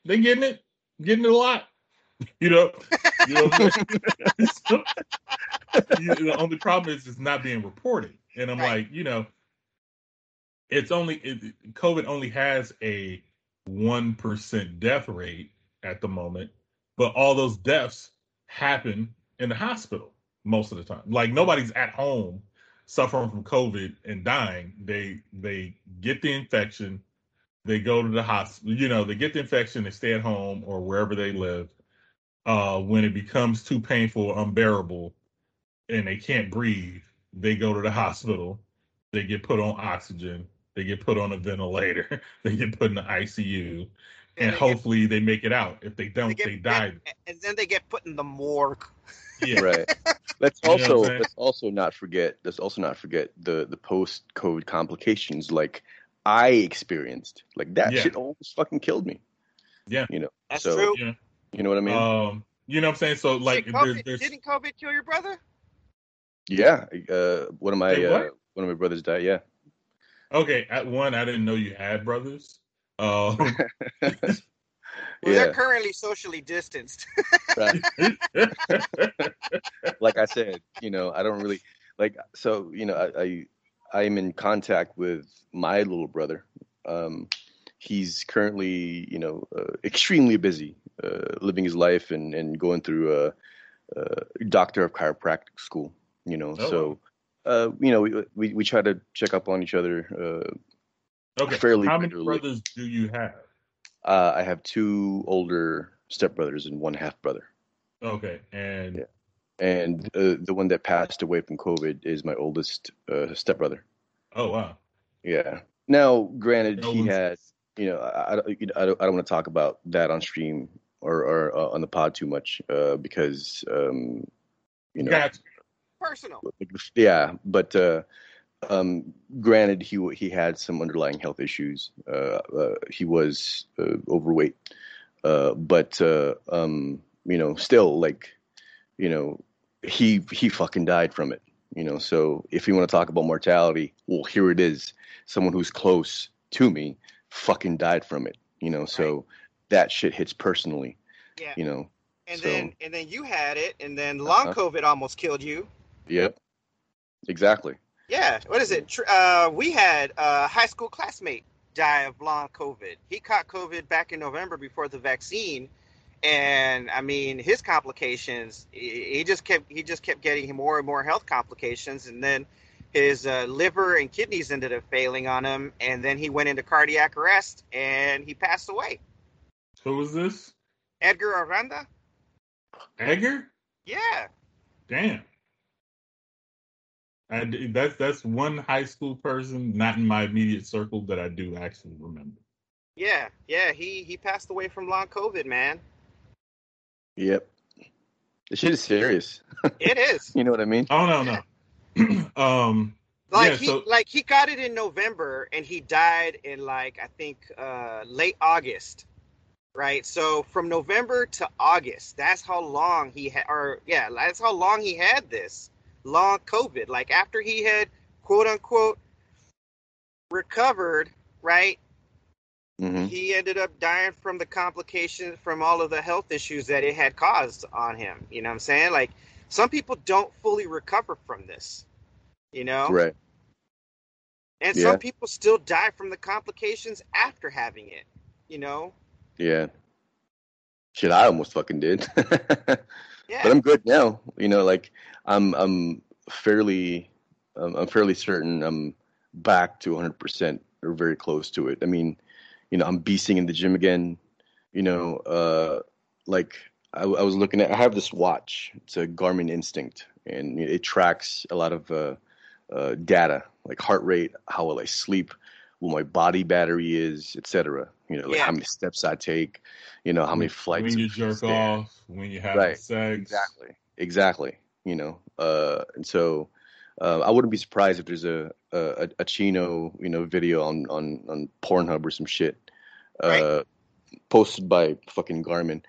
they getting it, getting it a lot, you know. You know what I'm? So, you, the only problem is it's not being reported, and I'm Right. like, you know, it's only it, COVID only has a one percent death rate at the moment, but all those deaths happen in the hospital most of the time. Like nobody's at home suffering from COVID and dying. They they get the infection, they go to the hospital. You know, they get the infection, they stay at home or wherever they live. Uh, when it becomes too painful, unbearable, and they can't breathe, they go to the hospital. They get put on oxygen. They get put on a ventilator. They get put in the ICU, Then and they hopefully they make it out. If they don't, they they, die. and then they get put in the morgue. Yeah, Right. Let's You know also let's also not forget let's also not forget the the post COVID complications like I experienced. Like that Yeah. shit almost fucking killed me. Yeah. You know. That's So, true. yeah. You know what I mean? Um, You know what I'm saying? So like, Shit, there's, COVID, there's didn't COVID kill your brother? Yeah, uh, one of my Wait, uh, one of my brothers died. Yeah, okay. At one, I didn't know you had brothers. Um, Well, yeah. they're currently socially distanced. Right. like I said, you know, I don't really like. So you know, I, I I'm in contact with my little brother. Um, he's currently, you know, uh, extremely busy, uh, living his life and and going through a, a doctor of chiropractic school. You know, Oh, so. Uh, you know, we, we we try to check up on each other. Uh, okay. Fairly How many regularly. brothers do you have? uh, I have two older stepbrothers and one half brother. Okay, and Yeah. And uh, the one that passed away from COVID is my oldest uh, stepbrother. oh wow. Yeah. Now, granted, No he one's- had, you know, I, I, don't- you know, I don't, I don't want to talk about that on stream or, or uh, on the pod too much uh, because, um, you know, Gotcha. Personal. yeah. But uh, um, granted, he he had some underlying health issues. Uh, uh, he was uh, overweight, uh, but uh, um, you know, still like, you know, he he fucking died from it. You know, so if you want to talk about mortality, well, here it is. Someone who's close to me fucking died from it. You know, so that shit hits personally. Yeah. You know. And so- then and then you had it, and then long Uh-huh. COVID almost killed you. Yep. Exactly. Yeah. What is it? Uh, we had a high school classmate die of long COVID. He caught COVID back in November before the vaccine, and I mean his complications. He he just kept he just kept getting more and more health complications, and then his uh, liver and kidneys ended up failing on him, and then he went into cardiac arrest and he passed away. Who was this? Edgar Aranda. Edgar? Yeah. Damn. I d that's that's one high school person not in my immediate circle that I do actually remember. Yeah, yeah, he he passed away from long COVID, man. Yep. This shit is serious. It is You know what I mean? Oh no no. um like Yeah, he so- like he got it in November and he died in like I think uh late August, right? So from November to August, that's how long he had, or yeah, that's how long he had this long COVID. Like after he had quote unquote recovered, right? hmm he ended up dying from the complications from all of the health issues that it had caused on him. You know what I'm saying? Like some people don't fully recover from this, you know? Right. And Yeah. some people still die from the complications after having it, you know? Yeah. Shit, I almost fucking did. Yeah. but I'm good now. You know, like I'm I'm fairly um, I'm fairly certain I'm back to 100 percent or very close to it. I mean, you know, I'm beasting in the gym again. You know, uh, like I, I was looking at. I have this watch. It's a Garmin Instinct, and it tracks a lot of uh, uh, data, like heart rate, how well I sleep, what my body battery is, etc. You know, like Yeah. how many steps I take. You know, how many flights. when you jerk stairs. off, when you have Right, sex. Exactly. Exactly. You know, uh, and so uh, I wouldn't be surprised if there's a a, a Chino, you know, video on on on Pornhub or some shit, uh, posted by fucking Garmin.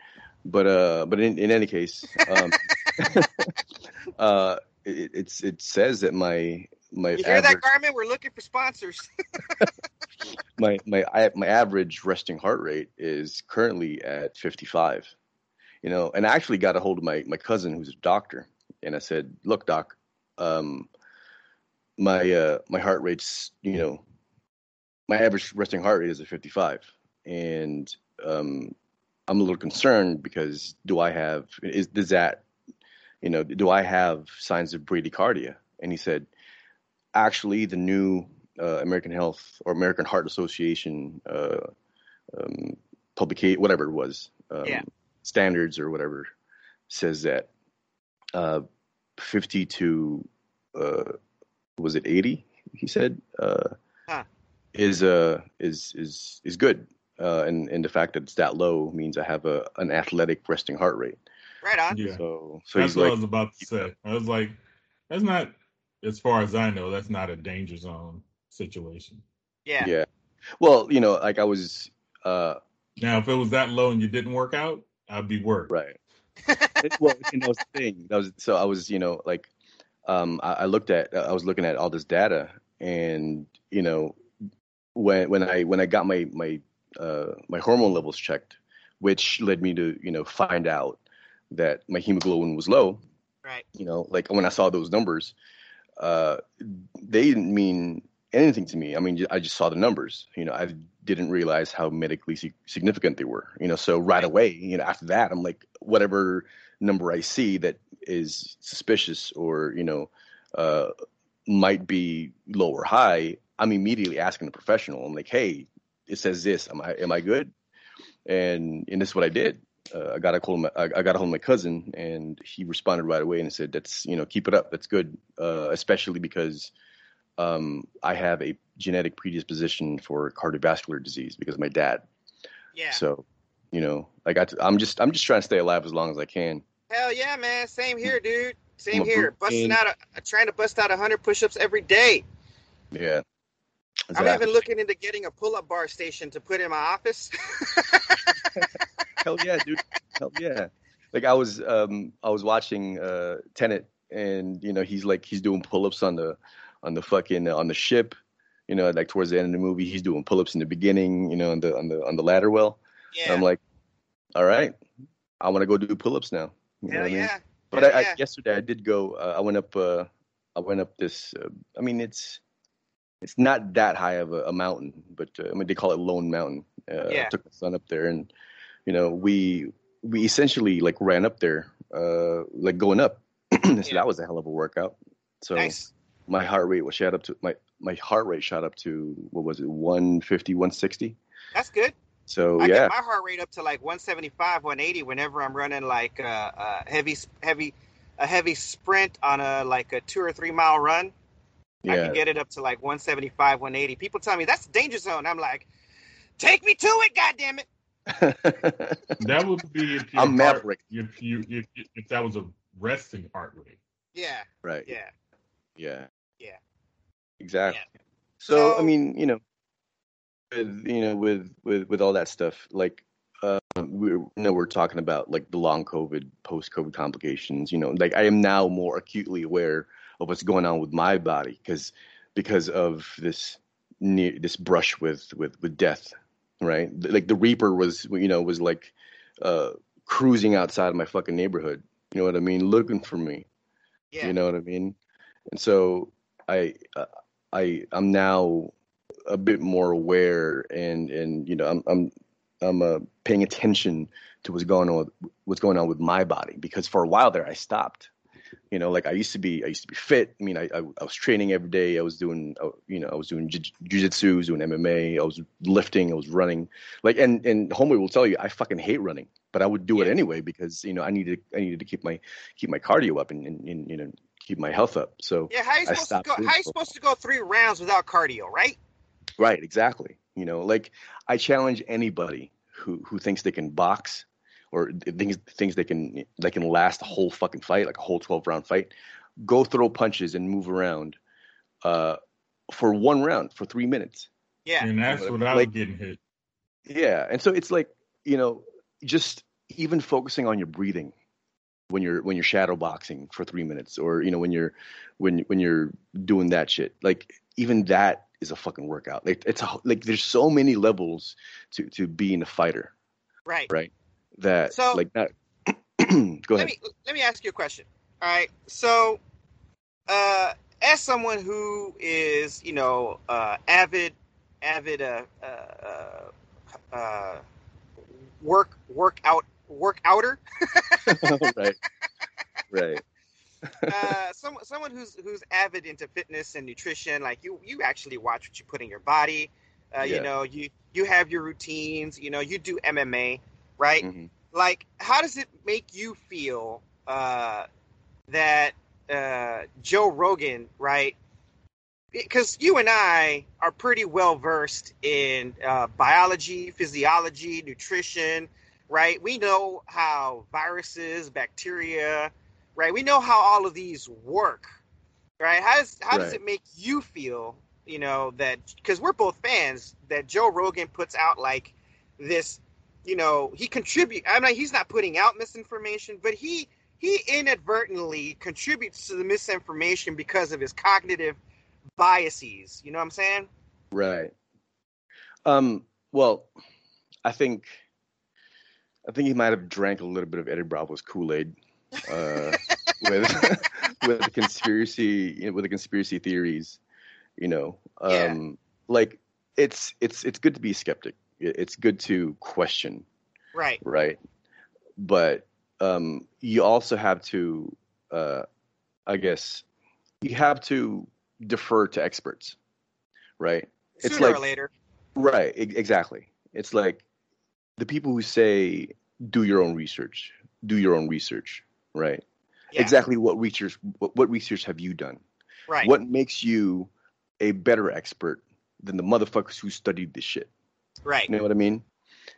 But uh, but in, in any case, um, uh, it, it's it says that my my you hear average that, Garmin? We're looking for sponsors. my my I, my average resting heart rate is currently at 55 you know and i actually got a hold of my my cousin who's a doctor and i said look doc um my uh my heart rate's you know my average resting heart rate is at 55 and um i'm a little concerned because do i have is does that you know do i have signs of bradycardia and he said actually the new uh, American Health or American Heart Association uh, um, publication, whatever it was, um, Yeah. standards or whatever, says that uh, 50 to uh, was it 80? He said uh, Huh. is uh, is is is good, uh, and and the fact that it's that low means I have a an athletic resting heart rate. right on. Yeah. So so that's he's what I was about to say. I was like, that's not as far as I know, that's not a danger zone situation. Yeah. yeah. Well, you know, like I was uh, Now if it was that low and you didn't work out, I'd be worried. right. It- well, you know, the thing that was so I was, you know, like, um, I, I looked at, I was looking at all this data, and you know, when when I when I got my my uh, my hormone levels checked, which led me to you know find out that my hemoglobin was low. Right. You know, like when I saw those numbers, uh, they didn't mean anything to me. I mean, I just saw the numbers. You know, I didn't realize how medically significant they were. You know, so right away, you know, after that, I'm like, whatever number I see that is suspicious or you know uh, might be low or high, I'm immediately asking a professional. I'm like, hey, it says this. Am I am I good? And and this is what I did. Uh, I got a call. my, I, I got a hold of my cousin, and he responded right away and said, "That's you know, keep it up. That's good, uh, especially because um, I have a genetic predisposition for cardiovascular disease because of my dad. Yeah. So, you know, I got. To, I'm just I'm just trying to stay alive as long as I can. Hell yeah, man. Same here, dude. Same here. Busting out a trying to bust out hundred push-ups every day. Yeah. I'm even looking into getting a pull-up bar station to put in my office. Hell yeah, dude. Hell yeah. Like I was um I was watching uh Tenet and you know he's like he's doing pull-ups on the on the fucking on the ship. You know, like towards the end of the movie, he's doing pull-ups in the beginning, you know, on the on the on the ladder well. And yeah. I'm like, all right, I want to go do pull-ups now. You know Hell what I mean? yeah. But Hell I, I, yeah. yesterday I did go. Uh, I went up. Uh, I went up this. Uh, I mean, it's it's not that high of a, a mountain, but uh, I mean they call it Lone Mountain. Uh, Yeah. I took my son up there, and you know we we essentially like ran up there, uh, like going up. so Yeah. that was a hell of a workout. So Nice. my heart rate was shot up to my my heart rate shot up to what was it 150 160 That's good. so I yeah get my heart rate up to like 175, 180 whenever I'm running like uh, a heavy, heavy, a heavy sprint on a like a two or three mile run. yeah. I can get it up to like 175, 180. People tell me that's the danger zone. I'm like, take me to it, goddamn it. That would be if your I'm heart, Maverick. if you if, if that was a resting heart rate. Yeah, right yeah. Yeah. Yeah. Exactly. Yeah. So, So- I mean, you know, with you know, with with with all that stuff, like uh, we you know we're talking about like the long COVID, post COVID complications. You know, like I am now more acutely aware of what's going on with my body because because of this near this brush with with with death, right? Like the Reaper was, you know, was like uh, cruising outside of my fucking neighborhood. You know what I mean? Looking for me. Yeah. You know what I mean? And so I uh, I I'm now a bit more aware and and you know I'm I'm I'm uh, paying attention to what's going on with, what's going on with my body because for a while there I stopped. You know, like I used to be, I used to be fit. I mean, I, I, I was training every day. I was doing, uh, you know, I was doing jiu- jujitsu, I was doing MMA. I was lifting, I was running. Like, and and homeboy will tell you, I fucking hate running, but I would do it anyway because you know I needed, I needed to keep my keep my cardio up and, and, and you know keep my health up. So Yeah, how you supposed to go? How you supposed to go three rounds without cardio, right? Right, exactly. You know, like I challenge anybody who who thinks they can box or things thinks they can they can last a whole fucking fight, like a whole 12 round fight. Go throw punches and move around uh for one round for 3 minutes. Yeah, And that's Like- without getting hit. Yeah, and so it's like, you know, just even focusing on your breathing when you're when you're shadow boxing for 3 minutes or you know when you're when when you're doing that shit. Like even that is a fucking workout. Like it's a, like there's so many levels to to being a fighter, right. right? That So- like that Go Let me let me ask you a question. All right, so uh, as someone who is, you know, uh, avid, avid, uh, uh, uh, work workout workouter, right. Right. uh, some, someone who's who's avid into fitness and nutrition, like you, you actually watch what you put in your body. Uh, You know, you you have your routines. You know, you do MMA, right? Mhm. Like, how does it make you feel uh, that uh, Joe Rogan, right? Because you and I are pretty well versed in uh, biology, physiology, nutrition, right? We know how viruses, bacteria, right? We know how all of these work, right? How does how does it make you feel? You know that because we're both fans that Joe Rogan puts out like this, you know, he contribute. I mean, he's not putting out misinformation, but he he inadvertently contributes to the misinformation because of his cognitive biases. You know what I'm saying? Right. Um. Well, I think I think he might have drank a little bit of Eddie Bravo's Kool Aid uh, with with the conspiracy you know, with the conspiracy theories. You know, um, Yeah. like it's it's it's good to be a skeptic. It- It's good to question, Right. right? But um, you also have to, uh, I guess, you have to defer to experts, right? It's like or later. Right, exactly. It's like the people who say do your own research, do your own research, right? Yeah. Exactly what research what, what research have you done? Right. What makes you a better expert than the motherfuckers who studied this shit? Right. You know what I mean?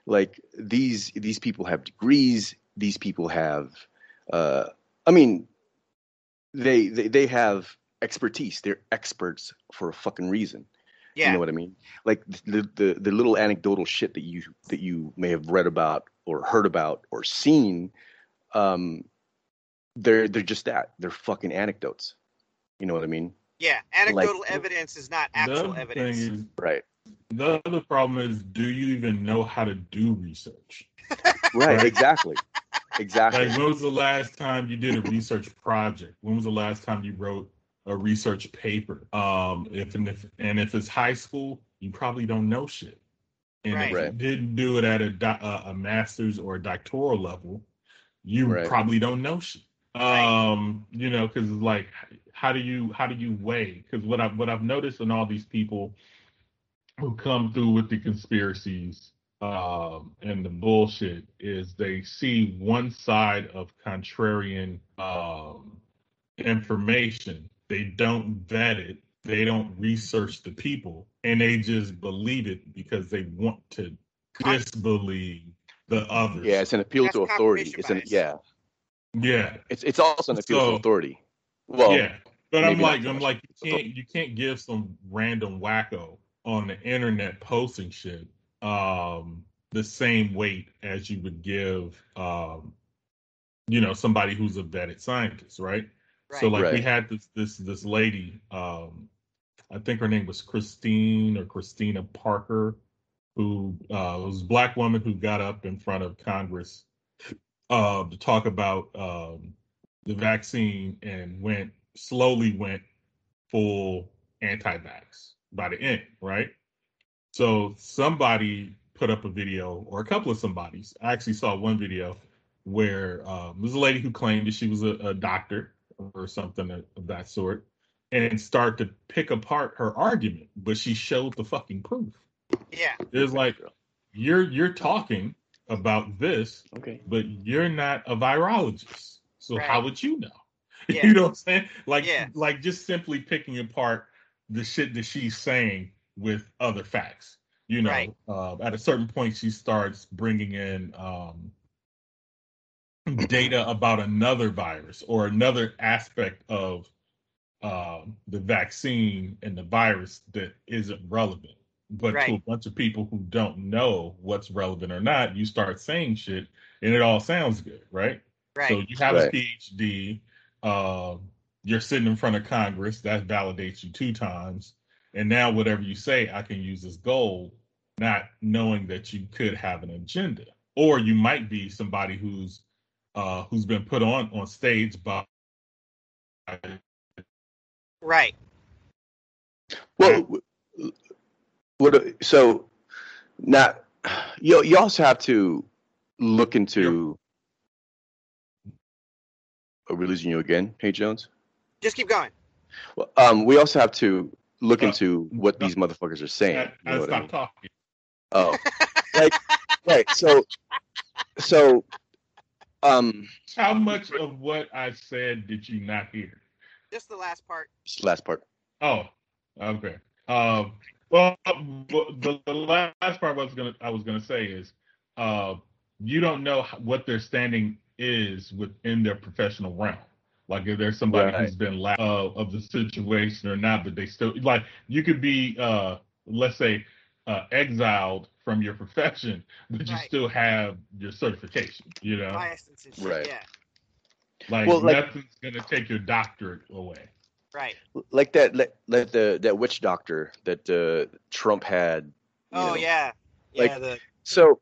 Like these these people have degrees, these people have uh I mean they they, they have expertise. They're experts for a fucking reason. Yeah. You know what I mean? Like the, the the little anecdotal shit that you that you may have read about or heard about or seen, um, they're they're just that. They're fucking anecdotes. You know what I mean? yeah. Anecdotal evidence is not actual evidence. is, Right. The other problem is, do you even know how to do research? Right. Right. Exactly. Exactly. Like, when was the last time you did a research project? When was the last time you wrote a research paper? Um, if and if and if it's high school, you probably don't know shit. And Right. if you didn't do it at a do- a a master's or a doctoral level, you Right. probably don't know shit. Um, you know, because it's like, how do you how do you weigh? Because what I what I've noticed in all these people who come through with the conspiracies um, and the bullshit is they see one side of contrarian um, information. They don't vet it. They don't research the people, and they just believe it because they want to disbelieve the others. Yeah, it's an appeal That's to authority. confirmation It's an yeah. yeah, It's it's also an appeal So- to authority. Well, yeah. But I'm like, I'm like, you can't, you can't give some random wacko on the internet posting shit um, the same weight as you would give, um, you know, somebody who's a vetted scientist, right? So Right. like we had this this this lady, um, I think her name was Christine or Christina Parker, who uh, was a black woman who got up in front of Congress uh, to talk about um, the vaccine and went slowly went full anti-vax by the end, right? So somebody put up a video, or a couple of somebodies. I actually saw one video where um, there was a lady who claimed that she was a, a doctor or something of, of that sort, and start to pick apart her argument, but she showed the fucking proof. Yeah. It was like you're you're talking about this, Okay. but you're not a virologist. So Right. how would you know? Yeah. You know what I'm saying? Like Yeah. like just simply picking apart the shit that she's saying with other facts. You know, Right. uh, at a certain point, she starts bringing in um, data about another virus or another aspect of um, the vaccine and the virus that isn't relevant. But to a bunch of people who don't know what's relevant or not, you start saying shit and it all sounds good, right? Right. So you have Right. a PhD, um, you're sitting in front of Congress, that validates you two times. And now whatever you say, I can use as gold, not knowing that you could have an agenda. Or you might be somebody who's uh, who's been put on on stage by right. Well, what? So, not you. You also have to look into. Are we losing you again? Hey Jones. Just keep going. Well, um, we also have to look into what no. these motherfuckers are saying. I, You I know I mean? talking. Oh, like right. So, so, um, How much of what I said did you not hear? Just the last part. last part. Oh, okay. Um, well, the, the last part I was gonna I was gonna say is, uh, you don't know what their standing is within their professional realm. Like if there's somebody Right. who's been la- uh, of the situation or not, but they still like you could be, uh, let's say, uh, exiled from your profession, but you Right. still have your certification. You know, license. Right. Yeah, like Well, like- nothing's gonna take your doctorate away. right. like that like, like the that witch doctor that uh, Trump had. Oh know. yeah, yeah. like- the, So,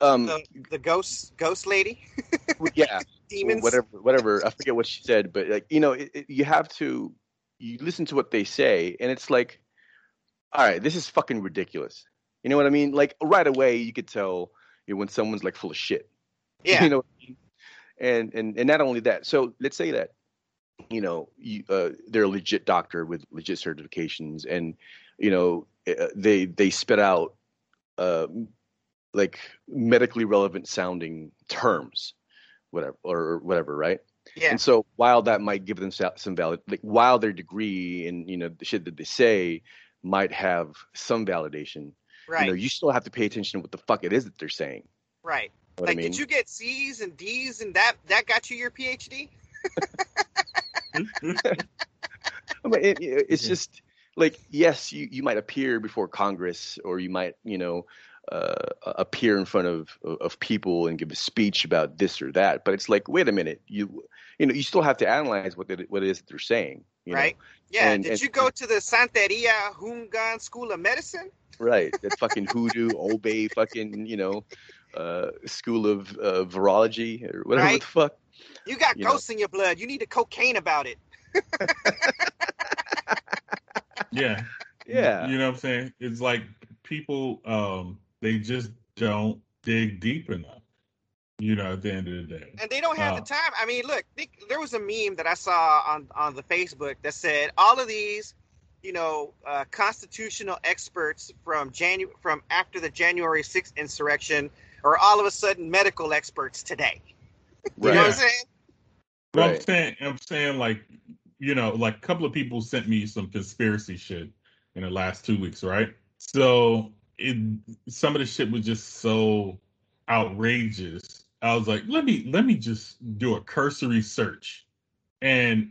um, the the ghost ghost lady, yeah, demons. whatever, whatever. I forget what she said, but like you know, it, it, you have to you listen to what they say, and it's like, all right, this is fucking ridiculous. You know what I mean? Like right away, you could tell you know, when someone's like full of shit. Yeah, You know, what I mean? and and and not only that. So let's say that you know you, uh, they're a legit doctor with legit certifications, and you know uh, they they spit out uh, like medically relevant sounding terms, whatever or whatever, right? yeah, And so while that might give them some valid, like while their degree and you know the shit that they say might have some validation, right, you know, you still have to pay attention to what the fuck it is that they're saying. right. You know what Like, I mean? did you get C's and D's and that that got you your PhD? I mean, it- it's just like yes, you you might appear before Congress or you might you know uh, appear in front of of people and give a speech about this or that, but it's like wait a minute, you you know you still have to analyze what it, what it is that they're saying, you know? right. Yeah. And- did and- you go to the Santeria Houngan School of Medicine? Right. That fucking hoodoo, Obeah, fucking, you know, uh, school of uh, virology or whatever Right. the fuck. You got You know. ghosts in your blood. You need to cocaine about it. yeah, Yeah. You know what I'm saying? It's like people um they just don't dig deep enough. You know, at the end of the day. and they don't have Oh. the time. I mean, look, think, there was a meme that I saw on on the Facebook that said all of these, you know, uh, constitutional experts from January from after the January 6th insurrection are all of a sudden medical experts today. You know what I'm saying? Well, I'm saying, I'm saying, like, you know, like a couple of people sent me some conspiracy shit in the last two weeks, right? So it, some of the shit was just so outrageous. I was like, let me, let me just do a cursory search, and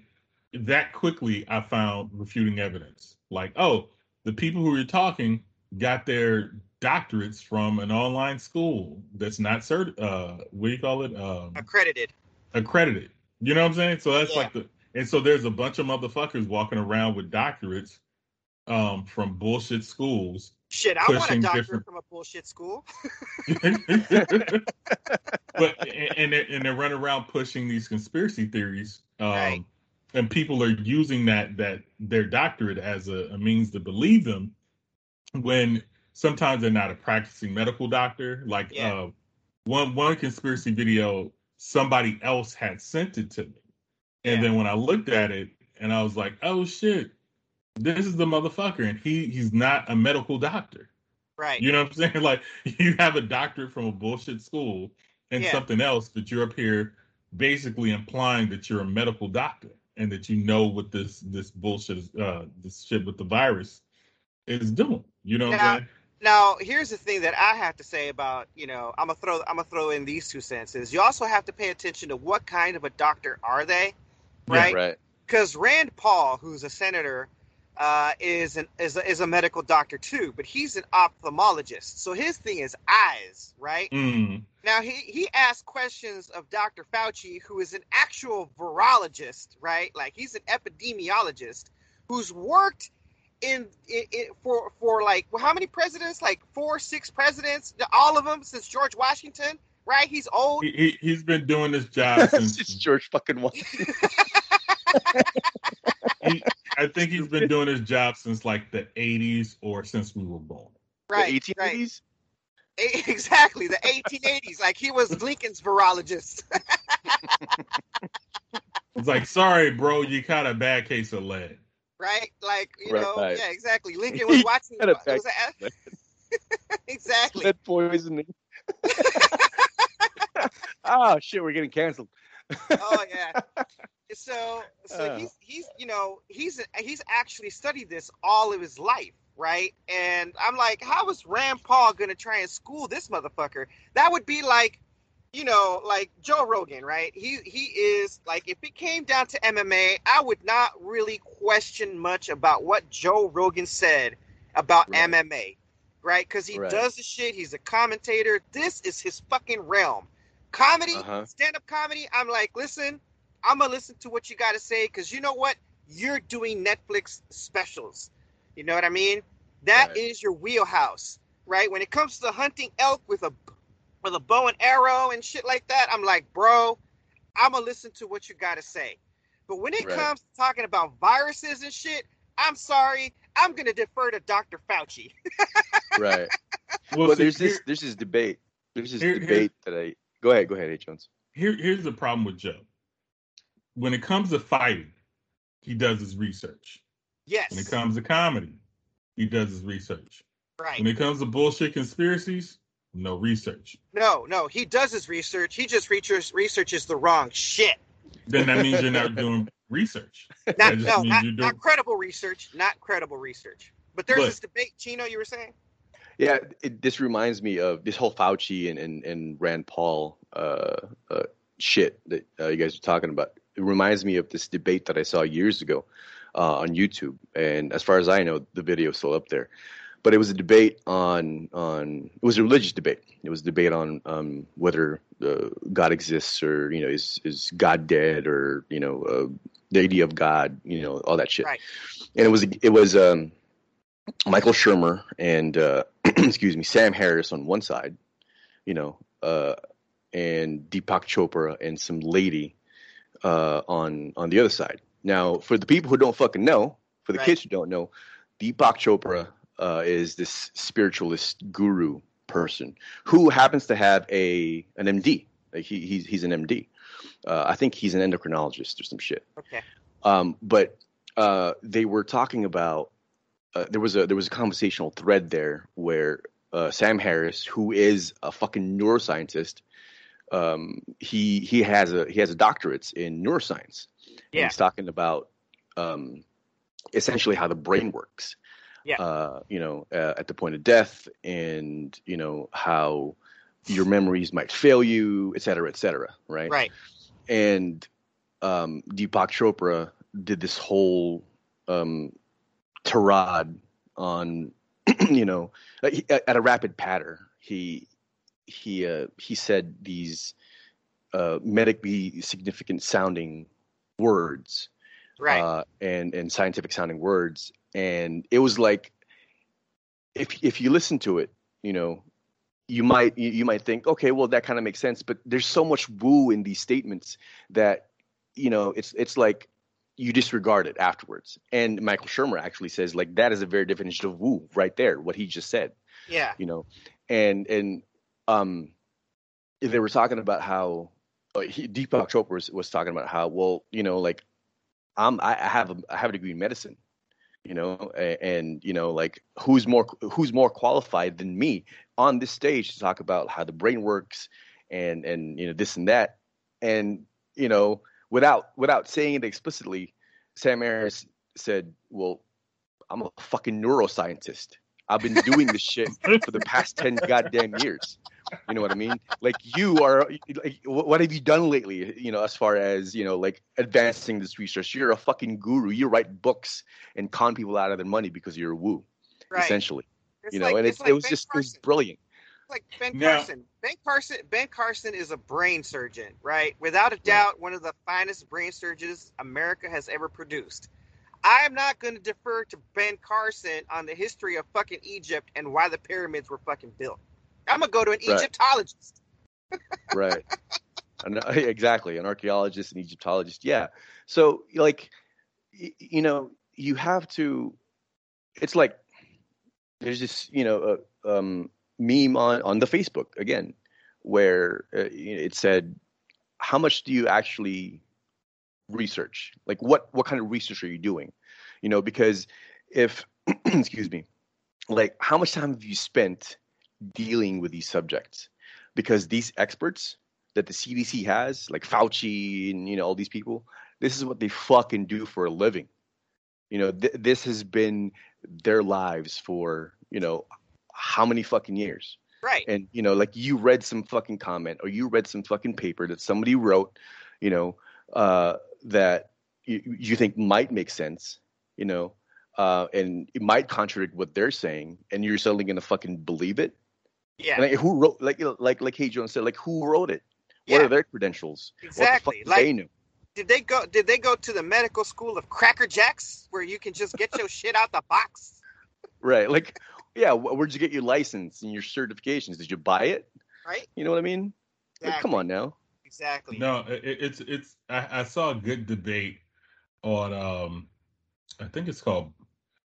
that quickly I found refuting evidence. Like, oh, the people who were talking got their doctorates from an online school that's not cert. Uh, what do you call it? Um, Accredited. accredited. You know what I'm saying? So that's Yeah. like the and so there's a bunch of motherfuckers walking around with doctorates um from bullshit schools. Shit, I want a doctorate different- from a bullshit school. but and they and they run around pushing these conspiracy theories. Um Right. and people are using that that their doctorate as a, a means to believe them when sometimes they're not a practicing medical doctor. Like Yeah. uh one one conspiracy video somebody else had sent it to me. And Yeah. then when I looked at it and I was like, oh shit, this is the motherfucker. And he he's not a medical doctor. Right. You know what I'm saying? Like you have a doctorate from a bullshit school and Yeah. something else, but you're up here basically implying that you're a medical doctor and that you know what this this bullshit is uh this shit with the virus is doing. You know what Now- I'm saying? Now, here's the thing that I have to say about, you know, I'm gonna throw I'm gonna throw in these two sentences. You also have to pay attention to what kind of a doctor are they, right? Right. Because Rand Paul, who's a senator, uh, is an is a, is a medical doctor too, but he's an ophthalmologist. So his thing is eyes, right? Mm, Now he he asked questions of Dr. Fauci, who is an actual virologist, right? Like he's an epidemiologist who's worked in it for for like well, how many presidents? Like four, six presidents, all of them since George Washington, right? He's old. he, he he's been doing this job since George fucking Washington. he, I think he's been doing his job since like the 80s or since we were born. right, the 1880s? E- Exactly, the 1880s. Like he was Lincoln's virologist. It's like, sorry, bro, you caught a bad case of lead. right? Like you Right, know, right. yeah, exactly. Lincoln was watching. Had a it was a- exactly. Lead poisoning. oh shit, we're getting canceled. Oh yeah. So so Uh. he's he's you know he's he's actually studied this all of his life, right? And I'm like, how is Rand Paul gonna try and school this motherfucker? That would be like. You know, like Joe Rogan, right? He he is like if it came down to MMA, I would not really question much about what Joe Rogan said about Right. MMA, right? Because he Right. does the shit. He's a commentator. This is his fucking realm. Comedy, Uh-huh. stand up comedy. I'm like, listen, I'm gonna listen to what you got to say because you know what? You're doing Netflix specials. You know what I mean? That is Right. your wheelhouse, right? When it comes to hunting elk with a with a bow and arrow and shit like that, I'm like, bro, I'm gonna listen to what you got to say. But when it Right. comes to talking about viruses and shit, I'm sorry, I'm gonna defer to Dr. Fauci. Right. Well, But see, there's this there's this debate. There's this here- here- debate that I go ahead, go ahead, H. Jones. here, here's the problem with Joe. When it comes to fighting, he does his research. Yes, When it comes to comedy, he does his research. right. When it comes to bullshit conspiracies, no research. No, no, he does his research. He just research, researches the wrong shit. Then that means you're not doing research. Not, no, not, doing- not credible research. Not credible research. But there's But- this debate, Chino. You were saying? Yeah, it, this reminds me of this whole Fauci and and, and Rand Paul uh, uh, shit that uh, you guys are talking about. It reminds me of this debate that I saw years ago uh, on YouTube, and as far as I know, the video is still up there. But it was a debate on on it was a religious debate. It was a debate on um, whether uh, God exists or you know is is God dead or you know uh, the idea of God, you know all that shit. Right. And it was it was um, Michael Shermer and uh, excuse me, Sam Harris on one side, you know, uh, and Deepak Chopra and some lady uh, on on the other side. Now, for the people who don't fucking know, for the Right. kids who don't know, Deepak Chopra uh, is this spiritualist guru person who happens to have a an MD. Like he, he's he's an MD. Uh, I think he's an endocrinologist or some shit. Okay. Um, but uh, they were talking about uh, there was a there was a conversational thread there where uh, Sam Harris, who is a fucking neuroscientist, um, he he has a he has a doctorate in neuroscience. And Yeah. he's talking about um, essentially how the brain works. Yeah. Uh, you know, uh, at the point of death, and you know how your memories might fail you, et cetera, et cetera. Right Right. and um, Deepak Chopra did this whole um, tirade on, you know, uh, at a rapid patter. He he uh, he said these uh, medically significant sounding words Right. uh, and and scientific sounding words, and it was like if if you listen to it, you know, you might you, you might think, okay, well that kind of makes sense, but there's so much woo in these statements that you know it's it's like you disregard it afterwards. And Michael Shermer actually says like that is a very definition of woo right there, what he just said yeah. you know and and um they were talking about how uh, he, Deepak Chopra was, was talking about how well you know like I'm I have a I have a degree in medicine you know and, and you know like who's more who's more qualified than me on this stage to talk about how the brain works and and you know this and that and you know without without saying it explicitly Sam Harris said well I'm a fucking neuroscientist I've been doing this shit for the past 10 goddamn years. You know what I mean? Like you are like what have you done lately, you know, as far as, you know, like advancing this research? You're a fucking guru. You write books and con people out of their money because you're a woo, Right. essentially. It's You know, like- and it's it's, like it was Ben just it was brilliant. It's like Ben Now- Carson. Ben Carson. Ben Carson is a brain surgeon, right? Without a doubt, one of the finest brain surgeons America has ever produced. I'm not going to defer to Ben Carson on the history of fucking Egypt and why the pyramids were fucking built. I'm gonna go to an Right. Egyptologist. right An- exactly an archaeologist an egyptologist yeah so like y- you know you have to it's like there's this you know uh, um meme on on the facebook again where uh, it said how much do you actually research like what what kind of research are you doing you know because if excuse me like how much time have you spent dealing with these subjects because these experts that the CDC has, like Fauci and you know all these people, this is what they fucking do for a living. You know, th- this has been their lives for you know how many fucking years. Right. And you know, like you read some fucking comment or you read some fucking paper that somebody wrote, you know, uh, that you, you think might make sense, you know, uh, and it might contradict what they're saying, and you're suddenly gonna fucking believe it. Yeah, Like who wrote like like like Hey Jones said, like who wrote it? yeah, What are their credentials? exactly. What the fuck Like, they knew. did they go? Did they go to the medical school of Cracker Jacks, where you can just get your shit out the box? Right. Like, yeah, where'd you get your license and your certifications? Did you buy it? Right? You know what I mean? Like, come on now. Exactly. No, it, it's it's. I, I saw a good debate on. um I think it's called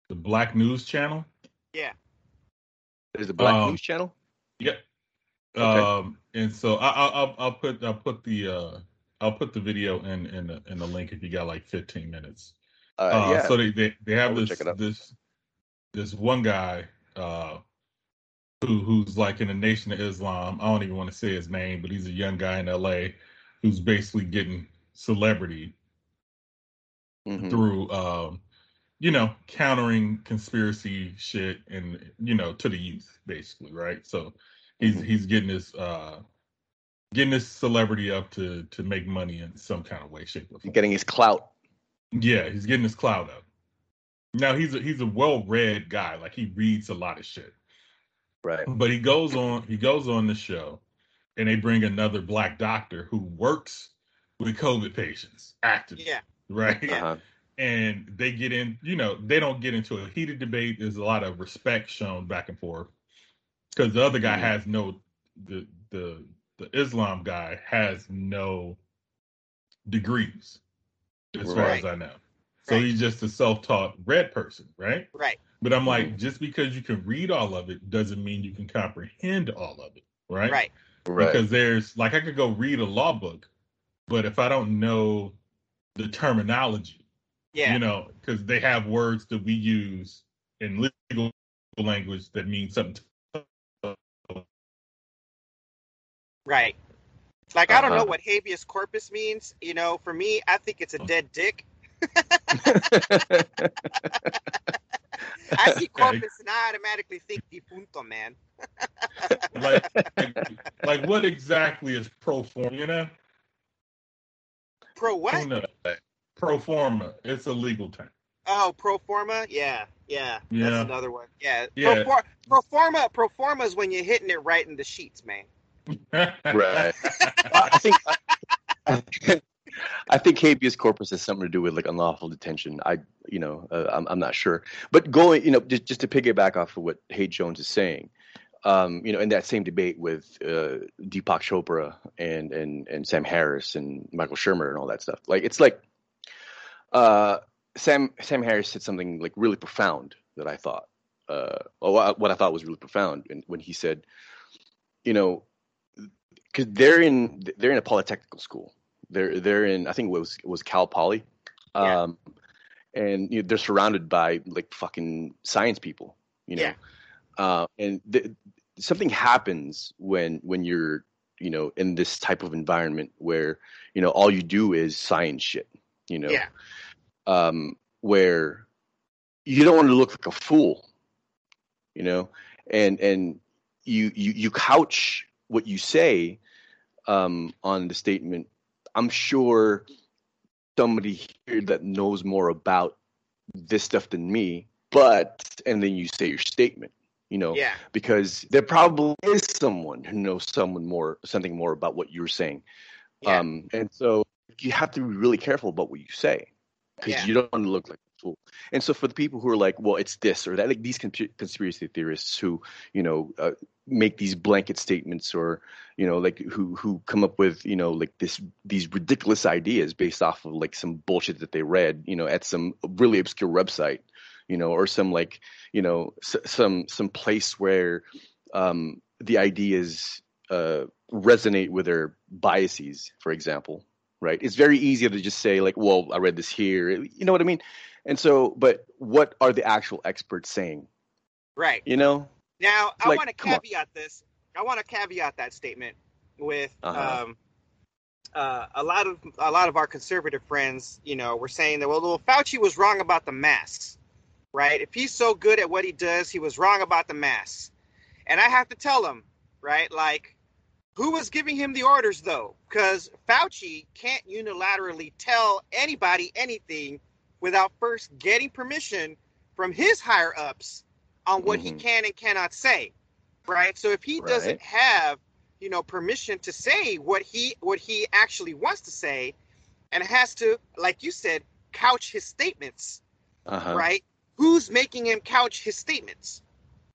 the Black News Channel. Yeah. There's a Black Um, News channel. Yep. Okay. Um, and so I, I, I'll I'll put I'll put the uh I'll put the video in in the in the link if you got like 15 minutes. Uh, Uh, yeah. So they they, they have this check it out. this this one guy uh who who's like in the Nation of Islam. I don't even want to say his name, but he's a young guy in L.A. who's basically getting celebrity Mhm. through um you know countering conspiracy shit and you know to the youth basically right so he's Mhm. he's getting this uh getting this celebrity up to to make money in some kind of way shape or form Getting his clout. yeah he's getting his clout up now he's a he's a well-read guy like he reads a lot of shit Right. but he goes on he goes on the show and they bring another black doctor who works with covid patients actively Yeah. right Yeah. Uh-huh. And they get in you know they don't get into a heated debate there's a lot of respect shown back and forth because the other guy has no the the the islam guy has no degrees as far as i know so Right. he's just a self-taught red person right Right. but i'm like Mm-hmm. just because you can read all of it doesn't mean you can comprehend all of it right Right. Right. because there's like I could go read a law book, but if I don't know the terminology, Yeah. you know, because they have words that we use in legal language that mean something. Right. Like I don't know Uh-huh. what habeas corpus means. You know, for me, I think it's a dead dick. I see corpus and I automatically think defunto, man. like, like, like what exactly is pro forma? You know, Pro what? Who knows? Pro forma. It's a legal term. Oh, pro forma. Yeah, yeah. Yeah. That's another one. Yeah. Yeah. Pro, for, pro forma. Pro forma is when you're hitting it right in the sheets, man. Right. I think I think habeas corpus has something to do with like unlawful detention. I, you know, uh, I'm I'm not sure. But going, you know, just just to piggyback off of what Hay Jones is saying, um, you know, in that same debate with uh, Deepak Chopra and and and Sam Harris and Michael Shermer and all that stuff, like it's like, uh, Sam Sam Harris said something like really profound that I thought, uh, what I- thought was really profound, and when he said, you know, because they're in they're in a polytechnical school. They're they're in I think it was it was Cal Poly, Yeah. um, and you know, they're surrounded by like fucking science people. You know, Yeah. uh, and th- something happens when when you're you know in this type of environment where you know all you do is science shit. You know, Yeah. um, where you don't want to look like a fool, you know, and and you you you couch what you say um, on the statement. I'm sure somebody here that knows more about this stuff than me, but and then you say your statement, you know, Yeah. because there probably is someone who knows someone more something more about what you're saying. Yeah. Um, and so you have to be really careful about what you say because Yeah. you don't want to look like a fool. And so for the people who are like, well, it's this or that, like these consp- conspiracy theorists who, you know, uh, make these blanket statements or, you know, like who who come up with, you know, like this these ridiculous ideas based off of like some bullshit that they read, you know, at some really obscure website, you know, or some like, you know, s- some some place where um, the ideas uh, resonate with their biases, for example, right? It's very easy to just say like, "Well, I read this here," you know what I mean? And so, but what are the actual experts saying? Right. You know? Now, I Like, want to caveat this. I want to caveat that statement with Uh-huh. um, uh, a lot of a lot of our conservative friends. You know, were saying that well, well, Fauci was wrong about the masks, right? If he's so good at what he does, he was wrong about the masks. And I have to tell him, right? Like, who was giving him the orders though? Because Fauci can't unilaterally tell anybody anything without first getting permission from his higher ups on what he Mhm. can and cannot say, right? So if he doesn't have, you know, permission to say what he what he actually wants to say, and has to, like you said, couch his statements, Uh-huh. right? Who's making him couch his statements?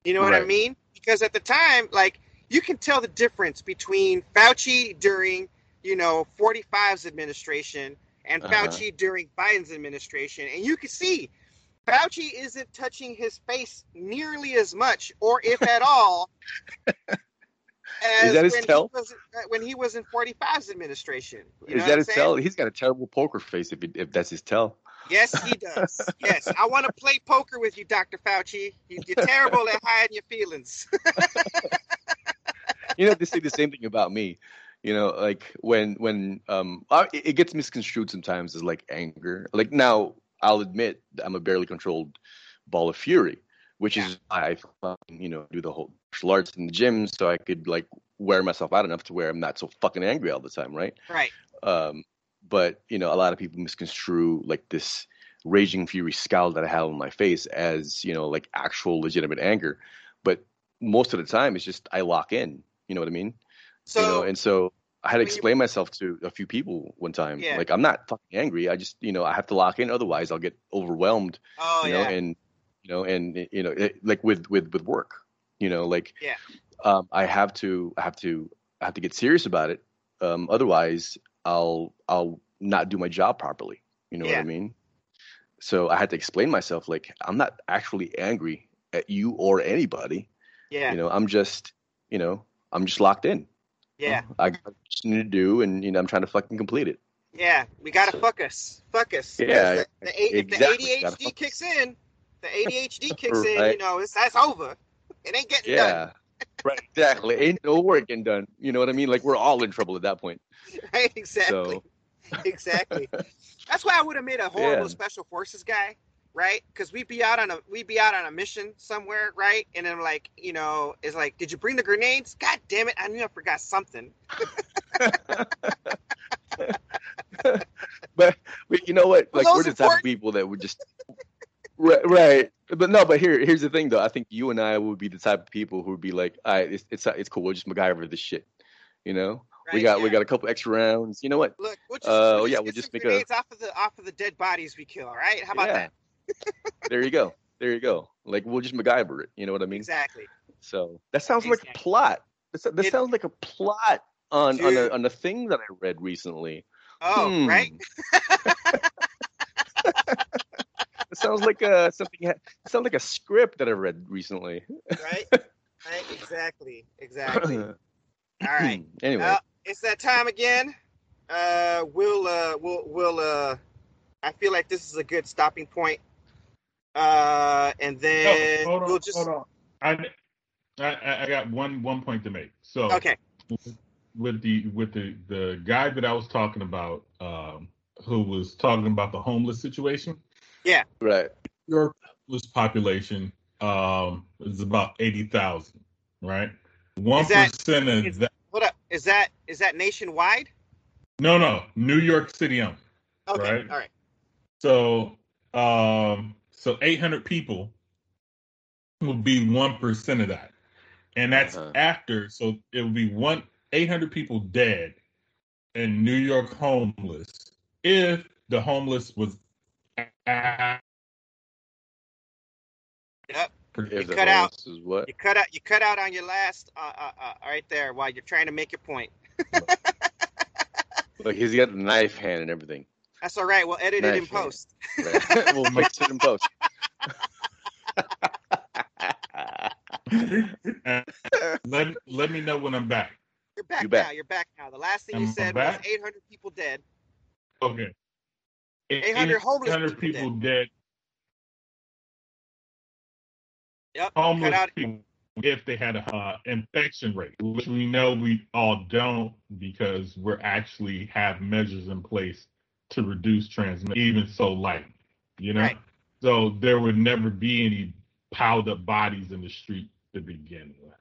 You know what I mean? Because at the time, like you can tell the difference between Fauci during, you know, 45's administration and Uh-huh. Fauci during Biden's administration, and you can see Fauci isn't touching his face nearly as much, or if at all, as that his when tell? He was, uh, when he was in 45's administration. You Is that his saying? tell? He's got a terrible poker face if, he, if that's his tell. Yes, he does. yes, I want to play poker with you, Dr. Fauci. You're terrible at hiding your feelings. you know, they say the same thing about me. You know, like when when um, I, it gets misconstrued sometimes as like anger. Like now, I'll admit that I'm a barely controlled ball of fury, which Yeah. is why I you know do the whole martial arts in the gym so I could like wear myself out enough to where I'm not so fucking angry all the time, right? right. Um, but you know, a lot of people misconstrue like this raging fury scowl that I have on my face as you know like actual legitimate anger. But most of the time, it's just I lock in. You know what I mean? So you know, and so I had to explain myself to a few people one time. Yeah. Like I'm not fucking angry. I just you know I have to lock in, otherwise I'll get overwhelmed. oh you know, yeah, and you know, and you know, it, like with with with work, you know, like Yeah. um, I have to I have to I have to get serious about it. Um, otherwise, I'll I'll not do my job properly. You know what I mean? So I had to explain myself. Like I'm not actually angry at you or anybody. yeah, You know, I'm just you know I'm just locked in. yeah, I got need to do, and you know I'm trying to fucking complete it. yeah. We gotta fuck us, fuck us. Yeah, the, the, exactly. if the ADHD kicks in, the ADHD kicks in. You know, it's that's over. It ain't getting done. Yeah. right, exactly. Ain't no work getting done. You know what I mean? Like we're all in trouble at that point. Right? Exactly. So exactly. That's why I would have made a horrible Yeah. special forces guy, right? Because we'd be out on a we'd be out on a mission somewhere, right? And then like, you know, it's like, did you bring the grenades? God damn it! I knew I forgot something. but, but you know what? Like we're the type of people that would just right, right. But no, but here here's the thing though. I think you and I would be the type of people who would be like, all right, it's it's it's cool. We'll just MacGyver this shit. You know, we Right? got we got a couple extra rounds. You know what? Look, we'll just, Uh, we'll yeah, we'll just make a- grenades off of the off of the dead bodies we kill. All right? How about Yeah. that? There you go. There you go. Like we'll just MacGyver it. You know what I mean? Exactly. So that sounds like a plot. This, this It- sounds like a plot on on a, on a thing that I read recently. Oh, Hmm. right. It sounds like a something. It sounds like a script that I read recently. Right. Right. Exactly. Exactly. All right. anyway, Uh, it's that time again. Uh, we'll uh, we'll we'll uh, I feel like this is a good stopping point. Uh, and then Oh, hold on, we'll just hold on. I, I I got one one point to make. So okay. with the with the the guy that I was talking about, um, who was talking about the homeless situation. Yeah, right. Your homeless population um, is about eighty thousand, right? One that- percent of is- that. Hold up. Is that is that nationwide? No, no, New York City only. Okay. Right. All right. So, um, so 800 people would be 1% of that. And that's Uh-huh. after, so it would be one 800 people dead in New York homeless if the homeless was Yep. If the cut out. homeless is what? You cut out. You cut out on your last uh, uh, uh, right there while you're trying to make your point. Look, he's got the knife hand and everything. That's all right. We'll edit it in Nice, post. Right. we'll mix it in post. let, let me know when I'm back. You're back You back. now. You're back now. The last thing you Am I said back? was 800 people dead. Okay. 800 homeless 800 people people dead. Yep. homeless out. people if they had a uh, infection rate, which we know we all don't because we're actually have measures in place to reduce transmission, even so light, you know. Right. So there would never be any piled up bodies in the street to begin with.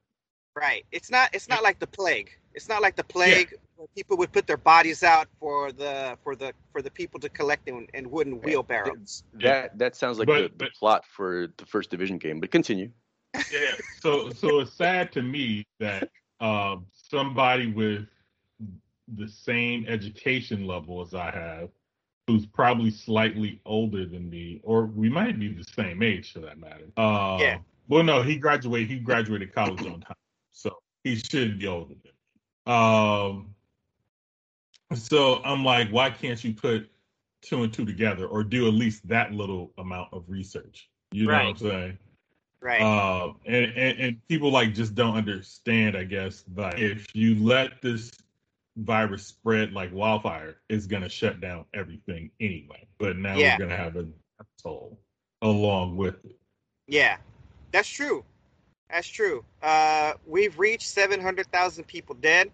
Right. It's not. It's not like the plague. It's not like the plague where people would put their bodies out for the for the for the people to collect in, in wooden wheelbarrows. That that sounds like But- the, the but- plot for the first division game. But continue. yeah. So so it's sad to me that um, somebody with the same education level as I have, who's probably slightly older than me, or we might be the same age for that matter. Uh, Yeah. Well, no, he graduated. He graduated college on time, so he should be older than me. Um. So I'm like, why can't you put two and two together, or do at least that little amount of research? You know Right. what I'm saying? Right. Uh, and, and and people like just don't understand, I guess, that if you let this virus spread like wildfire, is gonna shut down everything anyway. But now Yeah. we're gonna have a toll along with it. yeah, that's true. That's true. Uh, we've reached seven hundred thousand people dead.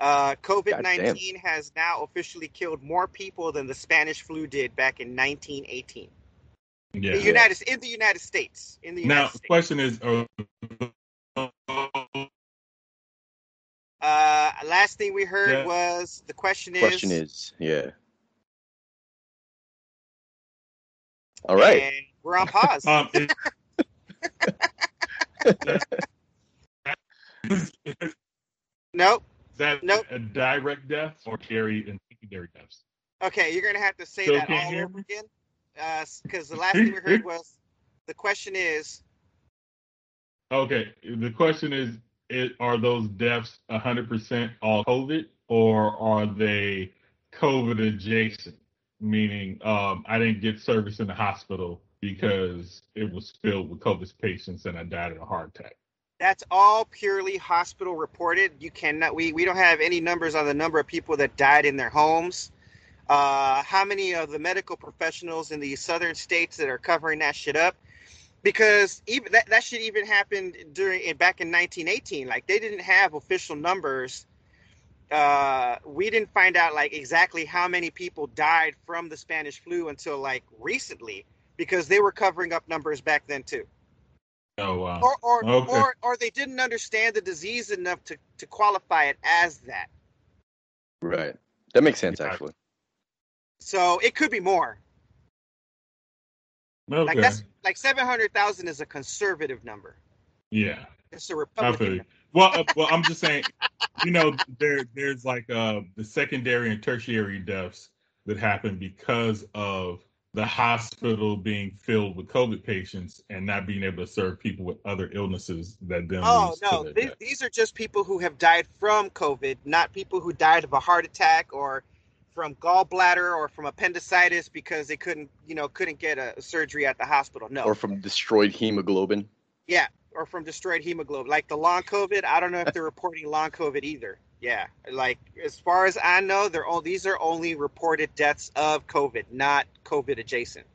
Uh, COVID nineteen has now officially killed more people than the Spanish flu did back in nineteen eighteen. Yeah. The United in the United States. In the United Now, States. question is, uh, Uh, last thing we heard Yeah. was the question is. Question is, yeah. All right. and we're on pause. um, is, is nope. that Nope. a direct death or carry and secondary deaths? Okay, you're gonna have to say Still that all over me? again. Because the last thing we heard was the question is. Okay, the question is, it, are those deaths 100% all COVID or are they COVID adjacent? Meaning, um, I didn't get service in the hospital because it was filled with COVID patients and I died of a heart attack. That's all purely hospital reported. You cannot. We we don't have any numbers on the number of people that died in their homes. Uh, how many of the medical professionals in the southern states that are covering that shit up? Because even that, that shit even happened during back in 1918. Like they didn't have official numbers. Uh, we didn't find out like exactly how many people died from the Spanish flu until like recently because they were covering up numbers back then too Oh, wow. or or, Okay. or or they didn't understand the disease enough to to qualify it as that. Right. That makes sense, Yeah. actually. So it could be more. Like Okay. that's like seven hundred thousand is a conservative number. yeah. It's a I Republican. feel you. number. Well, uh, well, I'm just saying, you know, there there's like uh, the secondary and tertiary deaths that happen because of the hospital being filled with COVID patients and not being able to serve people with other illnesses that then Oh leads no, their these, death. these are just people who have died from COVID, not people who died of a heart attack or from gallbladder or from appendicitis because they couldn't, you know, couldn't get a surgery at the hospital. No, Or from destroyed hemoglobin. Yeah, or from destroyed hemoglobin. Like the long COVID, I don't know if they're reporting long COVID either. Yeah, like as far as I know, they're all these are only reported deaths of COVID, not COVID adjacent.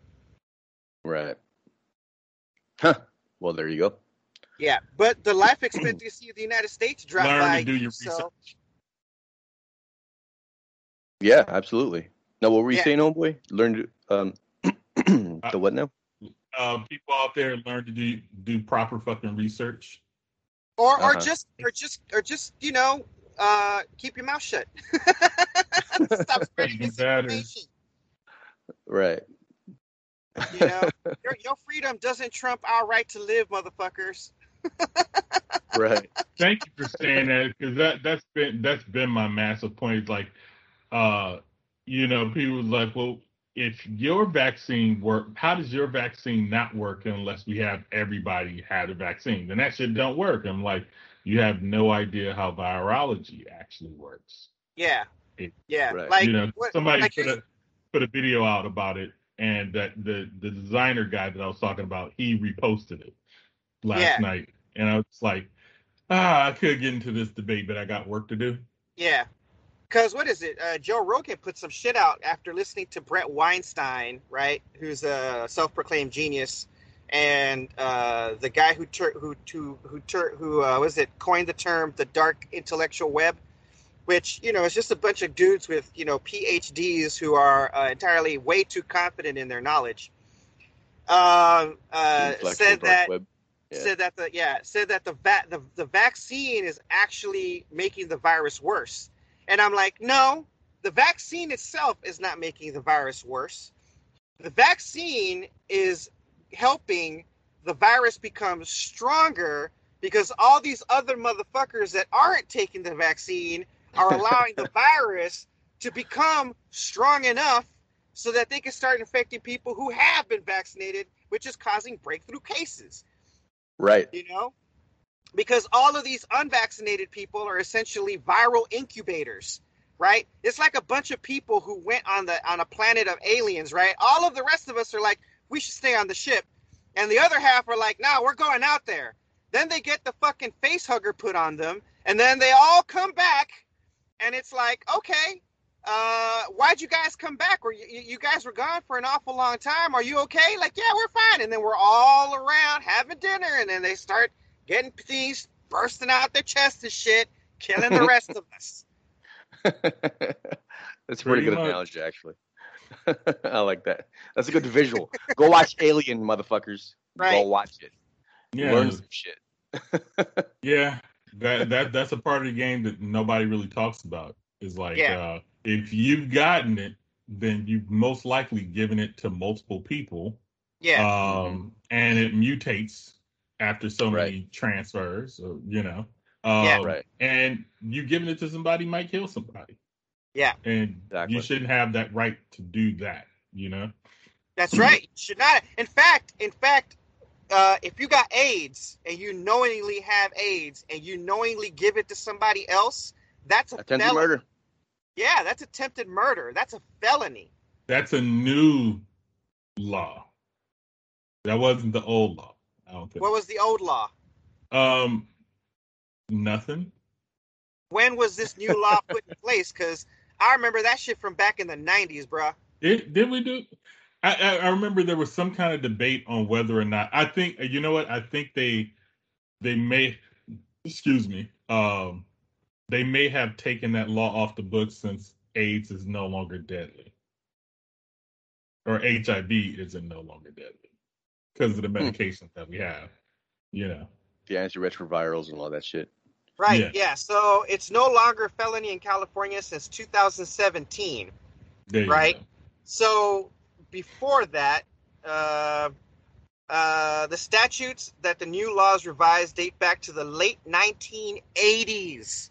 Right. Huh. Well, there you go. Yeah, but the life expectancy of the United States dropped Learn by to do your so, research. Yeah, absolutely. Now, what were you Yeah. saying, homeboy? Learn to um the what now? Uh, people out there learn to do do proper fucking research. or or Uh-huh. just or just or just you know, uh, keep your mouth shut. Stop spreading Even misinformation. Right. You know, your, your freedom doesn't trump our right to live, motherfuckers. right. Thank you for saying that because that that's been that's been my massive point. It's like, uh, you know, people was like, well, if your vaccine work, how does your vaccine not work unless we have everybody had a vaccine? Then that shit don't work. I'm like, you have no idea how virology actually works. Yeah, It- yeah. Right. Like you know, what- somebody like put a put a video out about it, and that the the designer guy that I was talking about, he reposted it last Yeah. night, and I was like, ah, I could get into this debate, but I got work to do. Yeah. Because what is it? Uh, Joe Rogan put some shit out after listening to Bret Weinstein, right? Who's a self-proclaimed genius, and uh, the guy who tur- who who who tur- who uh, was it coined the term the dark intellectual web, which you know is just a bunch of dudes with you know PhDs who are uh, entirely way too confident in their knowledge. Um, uh, said that web. Yeah. said that the yeah said that the va- the the vaccine is actually making the virus worse, and I'm like, no, the vaccine itself is not making the virus worse. The vaccine is helping the virus become stronger because all these other motherfuckers that aren't taking the vaccine are allowing the virus to become strong enough so that they can start infecting people who have been vaccinated, which is causing breakthrough cases. Right. You know, because all of these unvaccinated people are essentially viral incubators, right? It's like a bunch of people who went on the on a planet of aliens, right? All of the rest of us are like, we should stay on the ship, and the other half are like, no, we're going out there. Then they get the fucking face hugger put on them, and then they all come back, and it's like, okay, uh, why'd you guys come back? Or you, you guys were gone for an awful long time. Are you okay? Like, yeah, we're fine. And then we're all around having dinner, and then they start getting things bursting out their chest and shit, killing the rest of us. That's a pretty Pretty good much. analogy, actually. I like that. That's a good visual. Go watch Alien, motherfuckers. Right. Go watch it. Yeah, Learn some shit. yeah. That that that's a part of the game that nobody really talks about. Is like Yeah. uh, if you've gotten it, then you've most likely given it to multiple people. Yeah, um, and it mutates after so many transfers, or, you know. Um, Yeah. Right. And you giving it to somebody might kill somebody. Yeah. And Exactly. you shouldn't have that right to do that, you know? that's right. You should not. In fact, in fact, uh, if you got AIDS and you knowingly have AIDS and you knowingly give it to somebody else, that's a Attempted felony. murder. Yeah, that's attempted murder. That's a felony. That's a new law. That wasn't the old law. I don't think. What was the old law? um, nothing. When was this new law put in place? Because I remember that shit from back in the '90s, bruh. It, did we do? I, I I remember there was some kind of debate on whether or not. I think you know what I think they they may excuse me um they may have taken that law off the books since AIDS is no longer deadly or HIV isn't no longer deadly because of the medications that we have. You know, The antiretrovirals and all that shit. Right. Yeah. Yeah. So it's no longer a felony in California since 2017. there you Right. go. So before that, uh, uh, the statutes that the new laws revised date back to the late 1980s.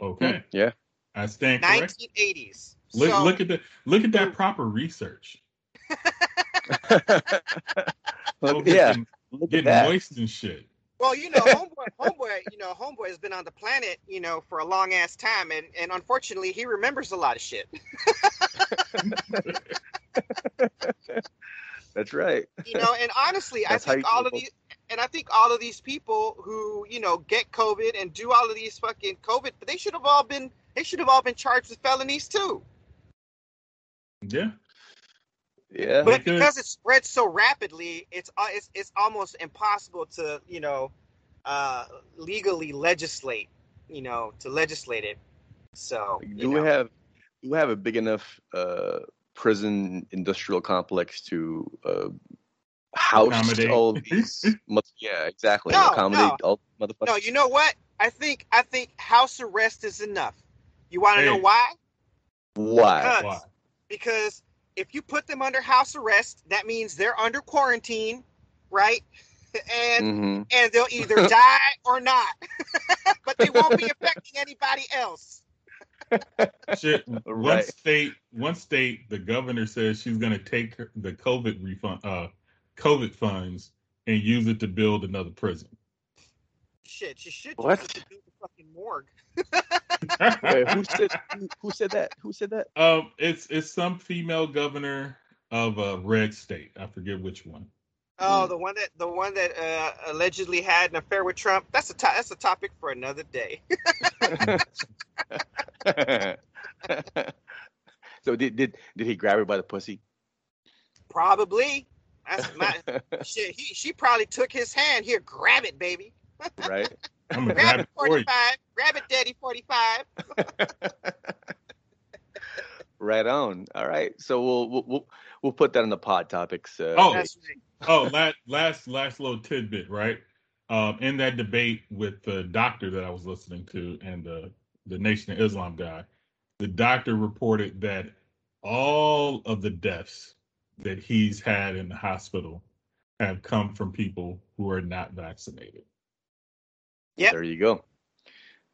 Okay, Yeah. I stand correct. 1980s. Look, so, look at the look at that proper research. Look, Over yeah. getting- Look at getting that. moist and shit. well, you know, homeboy, homeboy, you know, homeboy has been on the planet, you know, for a long ass time, and and unfortunately, he remembers a lot of shit. That's right. you know and honestly i That's how think all of these and i think all of these people who you know get covid and do all of these fucking covid they should have all been they should have all been charged with felonies too Yeah. Yeah. but Because- because it spreads so rapidly it's uh, it's, it's almost impossible to you know uh legally legislate you know to legislate it so you do we have do we have a big enough uh, prison industrial complex to uh, house Accommodate. all these? yeah, exactly. No, Accommodate no. all motherfuckers. no you know what i think i think house arrest is enough you want to know why Why? Because- Why? because if you put them under house arrest, that means they're under quarantine, right? And hmm and they'll either die or not, but they won't be affecting anybody else. Shit. One state, one state, the governor says she's going to take her- the COVID refund, uh, COVID funds, and use it to build another prison. Shit, she should What? use do the fucking morgue. Wait, who said who, who said that? Who said that? um, it's it's some female governor of a red state. I forget which one. Oh, Mm. the one that the one that uh, allegedly had an affair with Trump. That's a to- that's a topic for another day. so did did did he grab her by the pussy? Probably. That's my shit. He she probably took his hand. Here, grab it, baby. Right? I'm gonna Grab grab it, it for you. forty five. Grab it, Daddy, forty five. right on. All right. So we'll we'll we'll, we'll put that in the pod topics. Uh, Oh, That's right. oh, last last last little tidbit, right? Um, in that debate with the doctor that I was listening to and the the Nation of Islam guy, the doctor reported that all of the deaths that he's had in the hospital have come from people who are not vaccinated. Yep. There you go.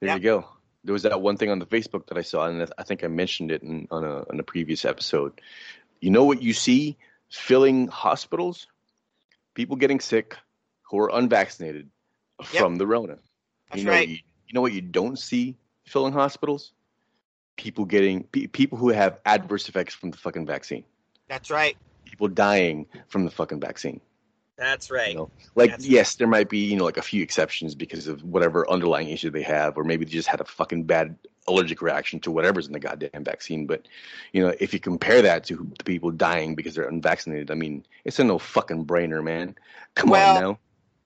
There Yep. you go. There was that one thing on the Facebook that I saw, and I think I mentioned it in, on a on a previous episode. You know what you see filling hospitals? People getting sick who are unvaccinated from the Rona. That's you know, right. You, you know what you don't see filling hospitals? People getting pe- people who have adverse effects from the fucking vaccine. That's right. People dying from the fucking vaccine. That's right. You know, like That's- yes, there might be you know like a few exceptions because of whatever underlying issue they have, or maybe they just had a fucking bad allergic reaction to whatever's in the goddamn vaccine. But you know, if you compare that to the people dying because they're unvaccinated, I mean, it's a no fucking brainer, man. Come Well, on now.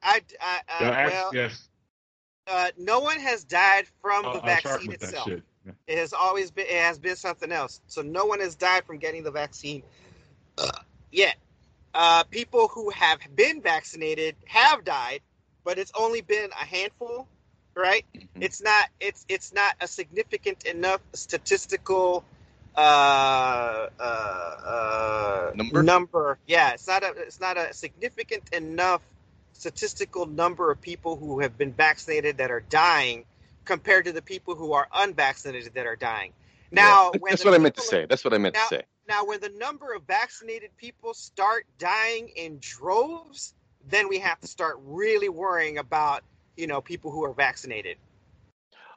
I, I, I Yeah, ask- well, yes, uh, no one has died from I'll, the vaccine itself. Yeah. It has always been. It has been something else. So no one has died from getting the vaccine uh, yet. Uh, people who have been vaccinated have died, but it's only been a handful, right? Mhm. It's not. It's it's not a significant enough statistical uh, uh, uh, Number? Number. Yeah, it's not a. It's not a significant enough statistical number of people who have been vaccinated that are dying compared to the people who are unvaccinated that are dying. Now, Yeah, when that's what I meant to say. That's what I meant Now- to say. Now, when the number of vaccinated people start dying in droves, then we have to start really worrying about you know people who are vaccinated.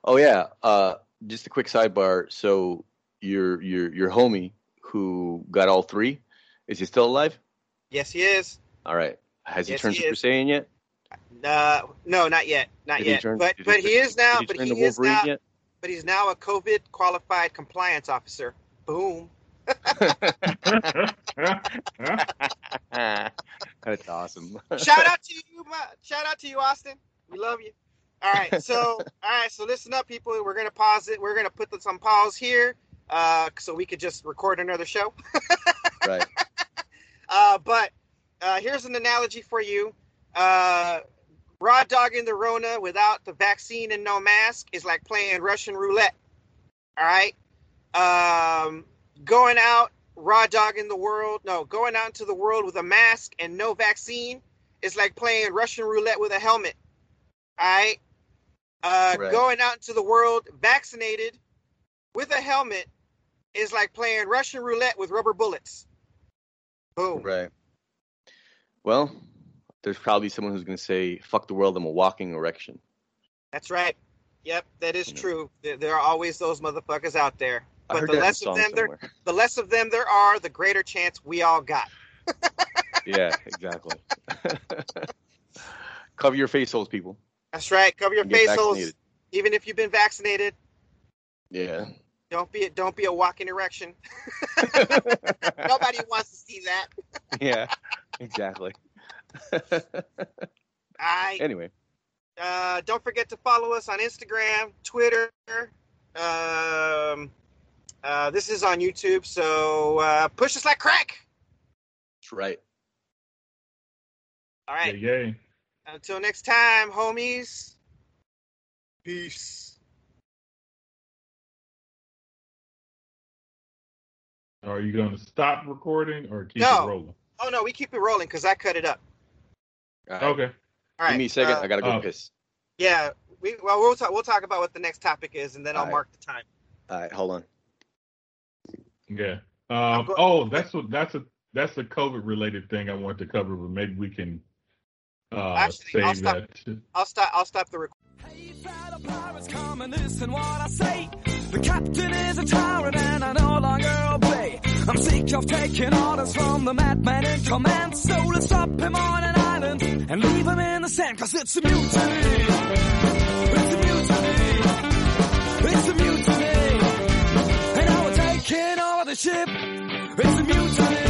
Oh yeah. Uh, just a quick sidebar. So your your your homie who got all three, is he still alive? Yes, he is. All right. Has he turned he Super is. Saiyan yet? Uh, no, not yet, not Did yet. turn- but but he is now. Did But he is now. yet? But he's now a COVID qualified compliance officer. Boom. That's awesome. shout out to you, my, shout out to you, Austin. We love you. All right, so all right, so listen up, people. We're gonna pause it. We're gonna put this on pause here, uh, so we could just record another show. right. Uh, but uh, here's an analogy for you. Uh, raw dog in the Rona without the vaccine and no mask is like playing Russian roulette. All right. Um, going out raw dog in the world. No, going out into the world with a mask and no vaccine is like playing Russian roulette with a helmet. All right. Uh, Right. Going out into the world vaccinated with a helmet is like playing Russian roulette with rubber bullets. Boom. Right. Well, there's probably someone who's going to say, "Fuck the world, I'm a walking erection." That's right. Yep, that is You know. true. There, there are always those motherfuckers out there. But the a less of them there, the less of them there are, the greater chance we all got. yeah, exactly. Cover your face holes, people. That's right. Cover your and face holes, even if you've been vaccinated. Yeah. Don't be don't be a walking erection. Nobody wants to see that. yeah. Exactly. I anyway, uh, don't forget to follow us on Instagram, Twitter. Um, uh, this is on YouTube, so uh, push us like crack. that's right. All right. Yeah, yay. Until next time, homies. Peace. Are you going to stop recording or keep No. it rolling? Oh no, we keep it rolling because I cut it up. All right. Okay. All right. Give me a second. uh, I gotta go uh, piss. yeah. We well we'll talk we'll talk about what the next topic is and then I'll All right. mark the time. All right, hold on. Yeah. Um, go- oh, that's what that's a that's a COVID related thing I want to cover, but maybe we can uh, Actually, I'll save stop. that. I'll stop I'll stop the recording. Hey, fellow pirates, come and listen what I say. The captain is a tyrant and I no longer obey. I'm sick of taking orders from the madman in command. So let's stop him on an island and leave him in the sand. Cause it's a mutiny. It's a mutiny.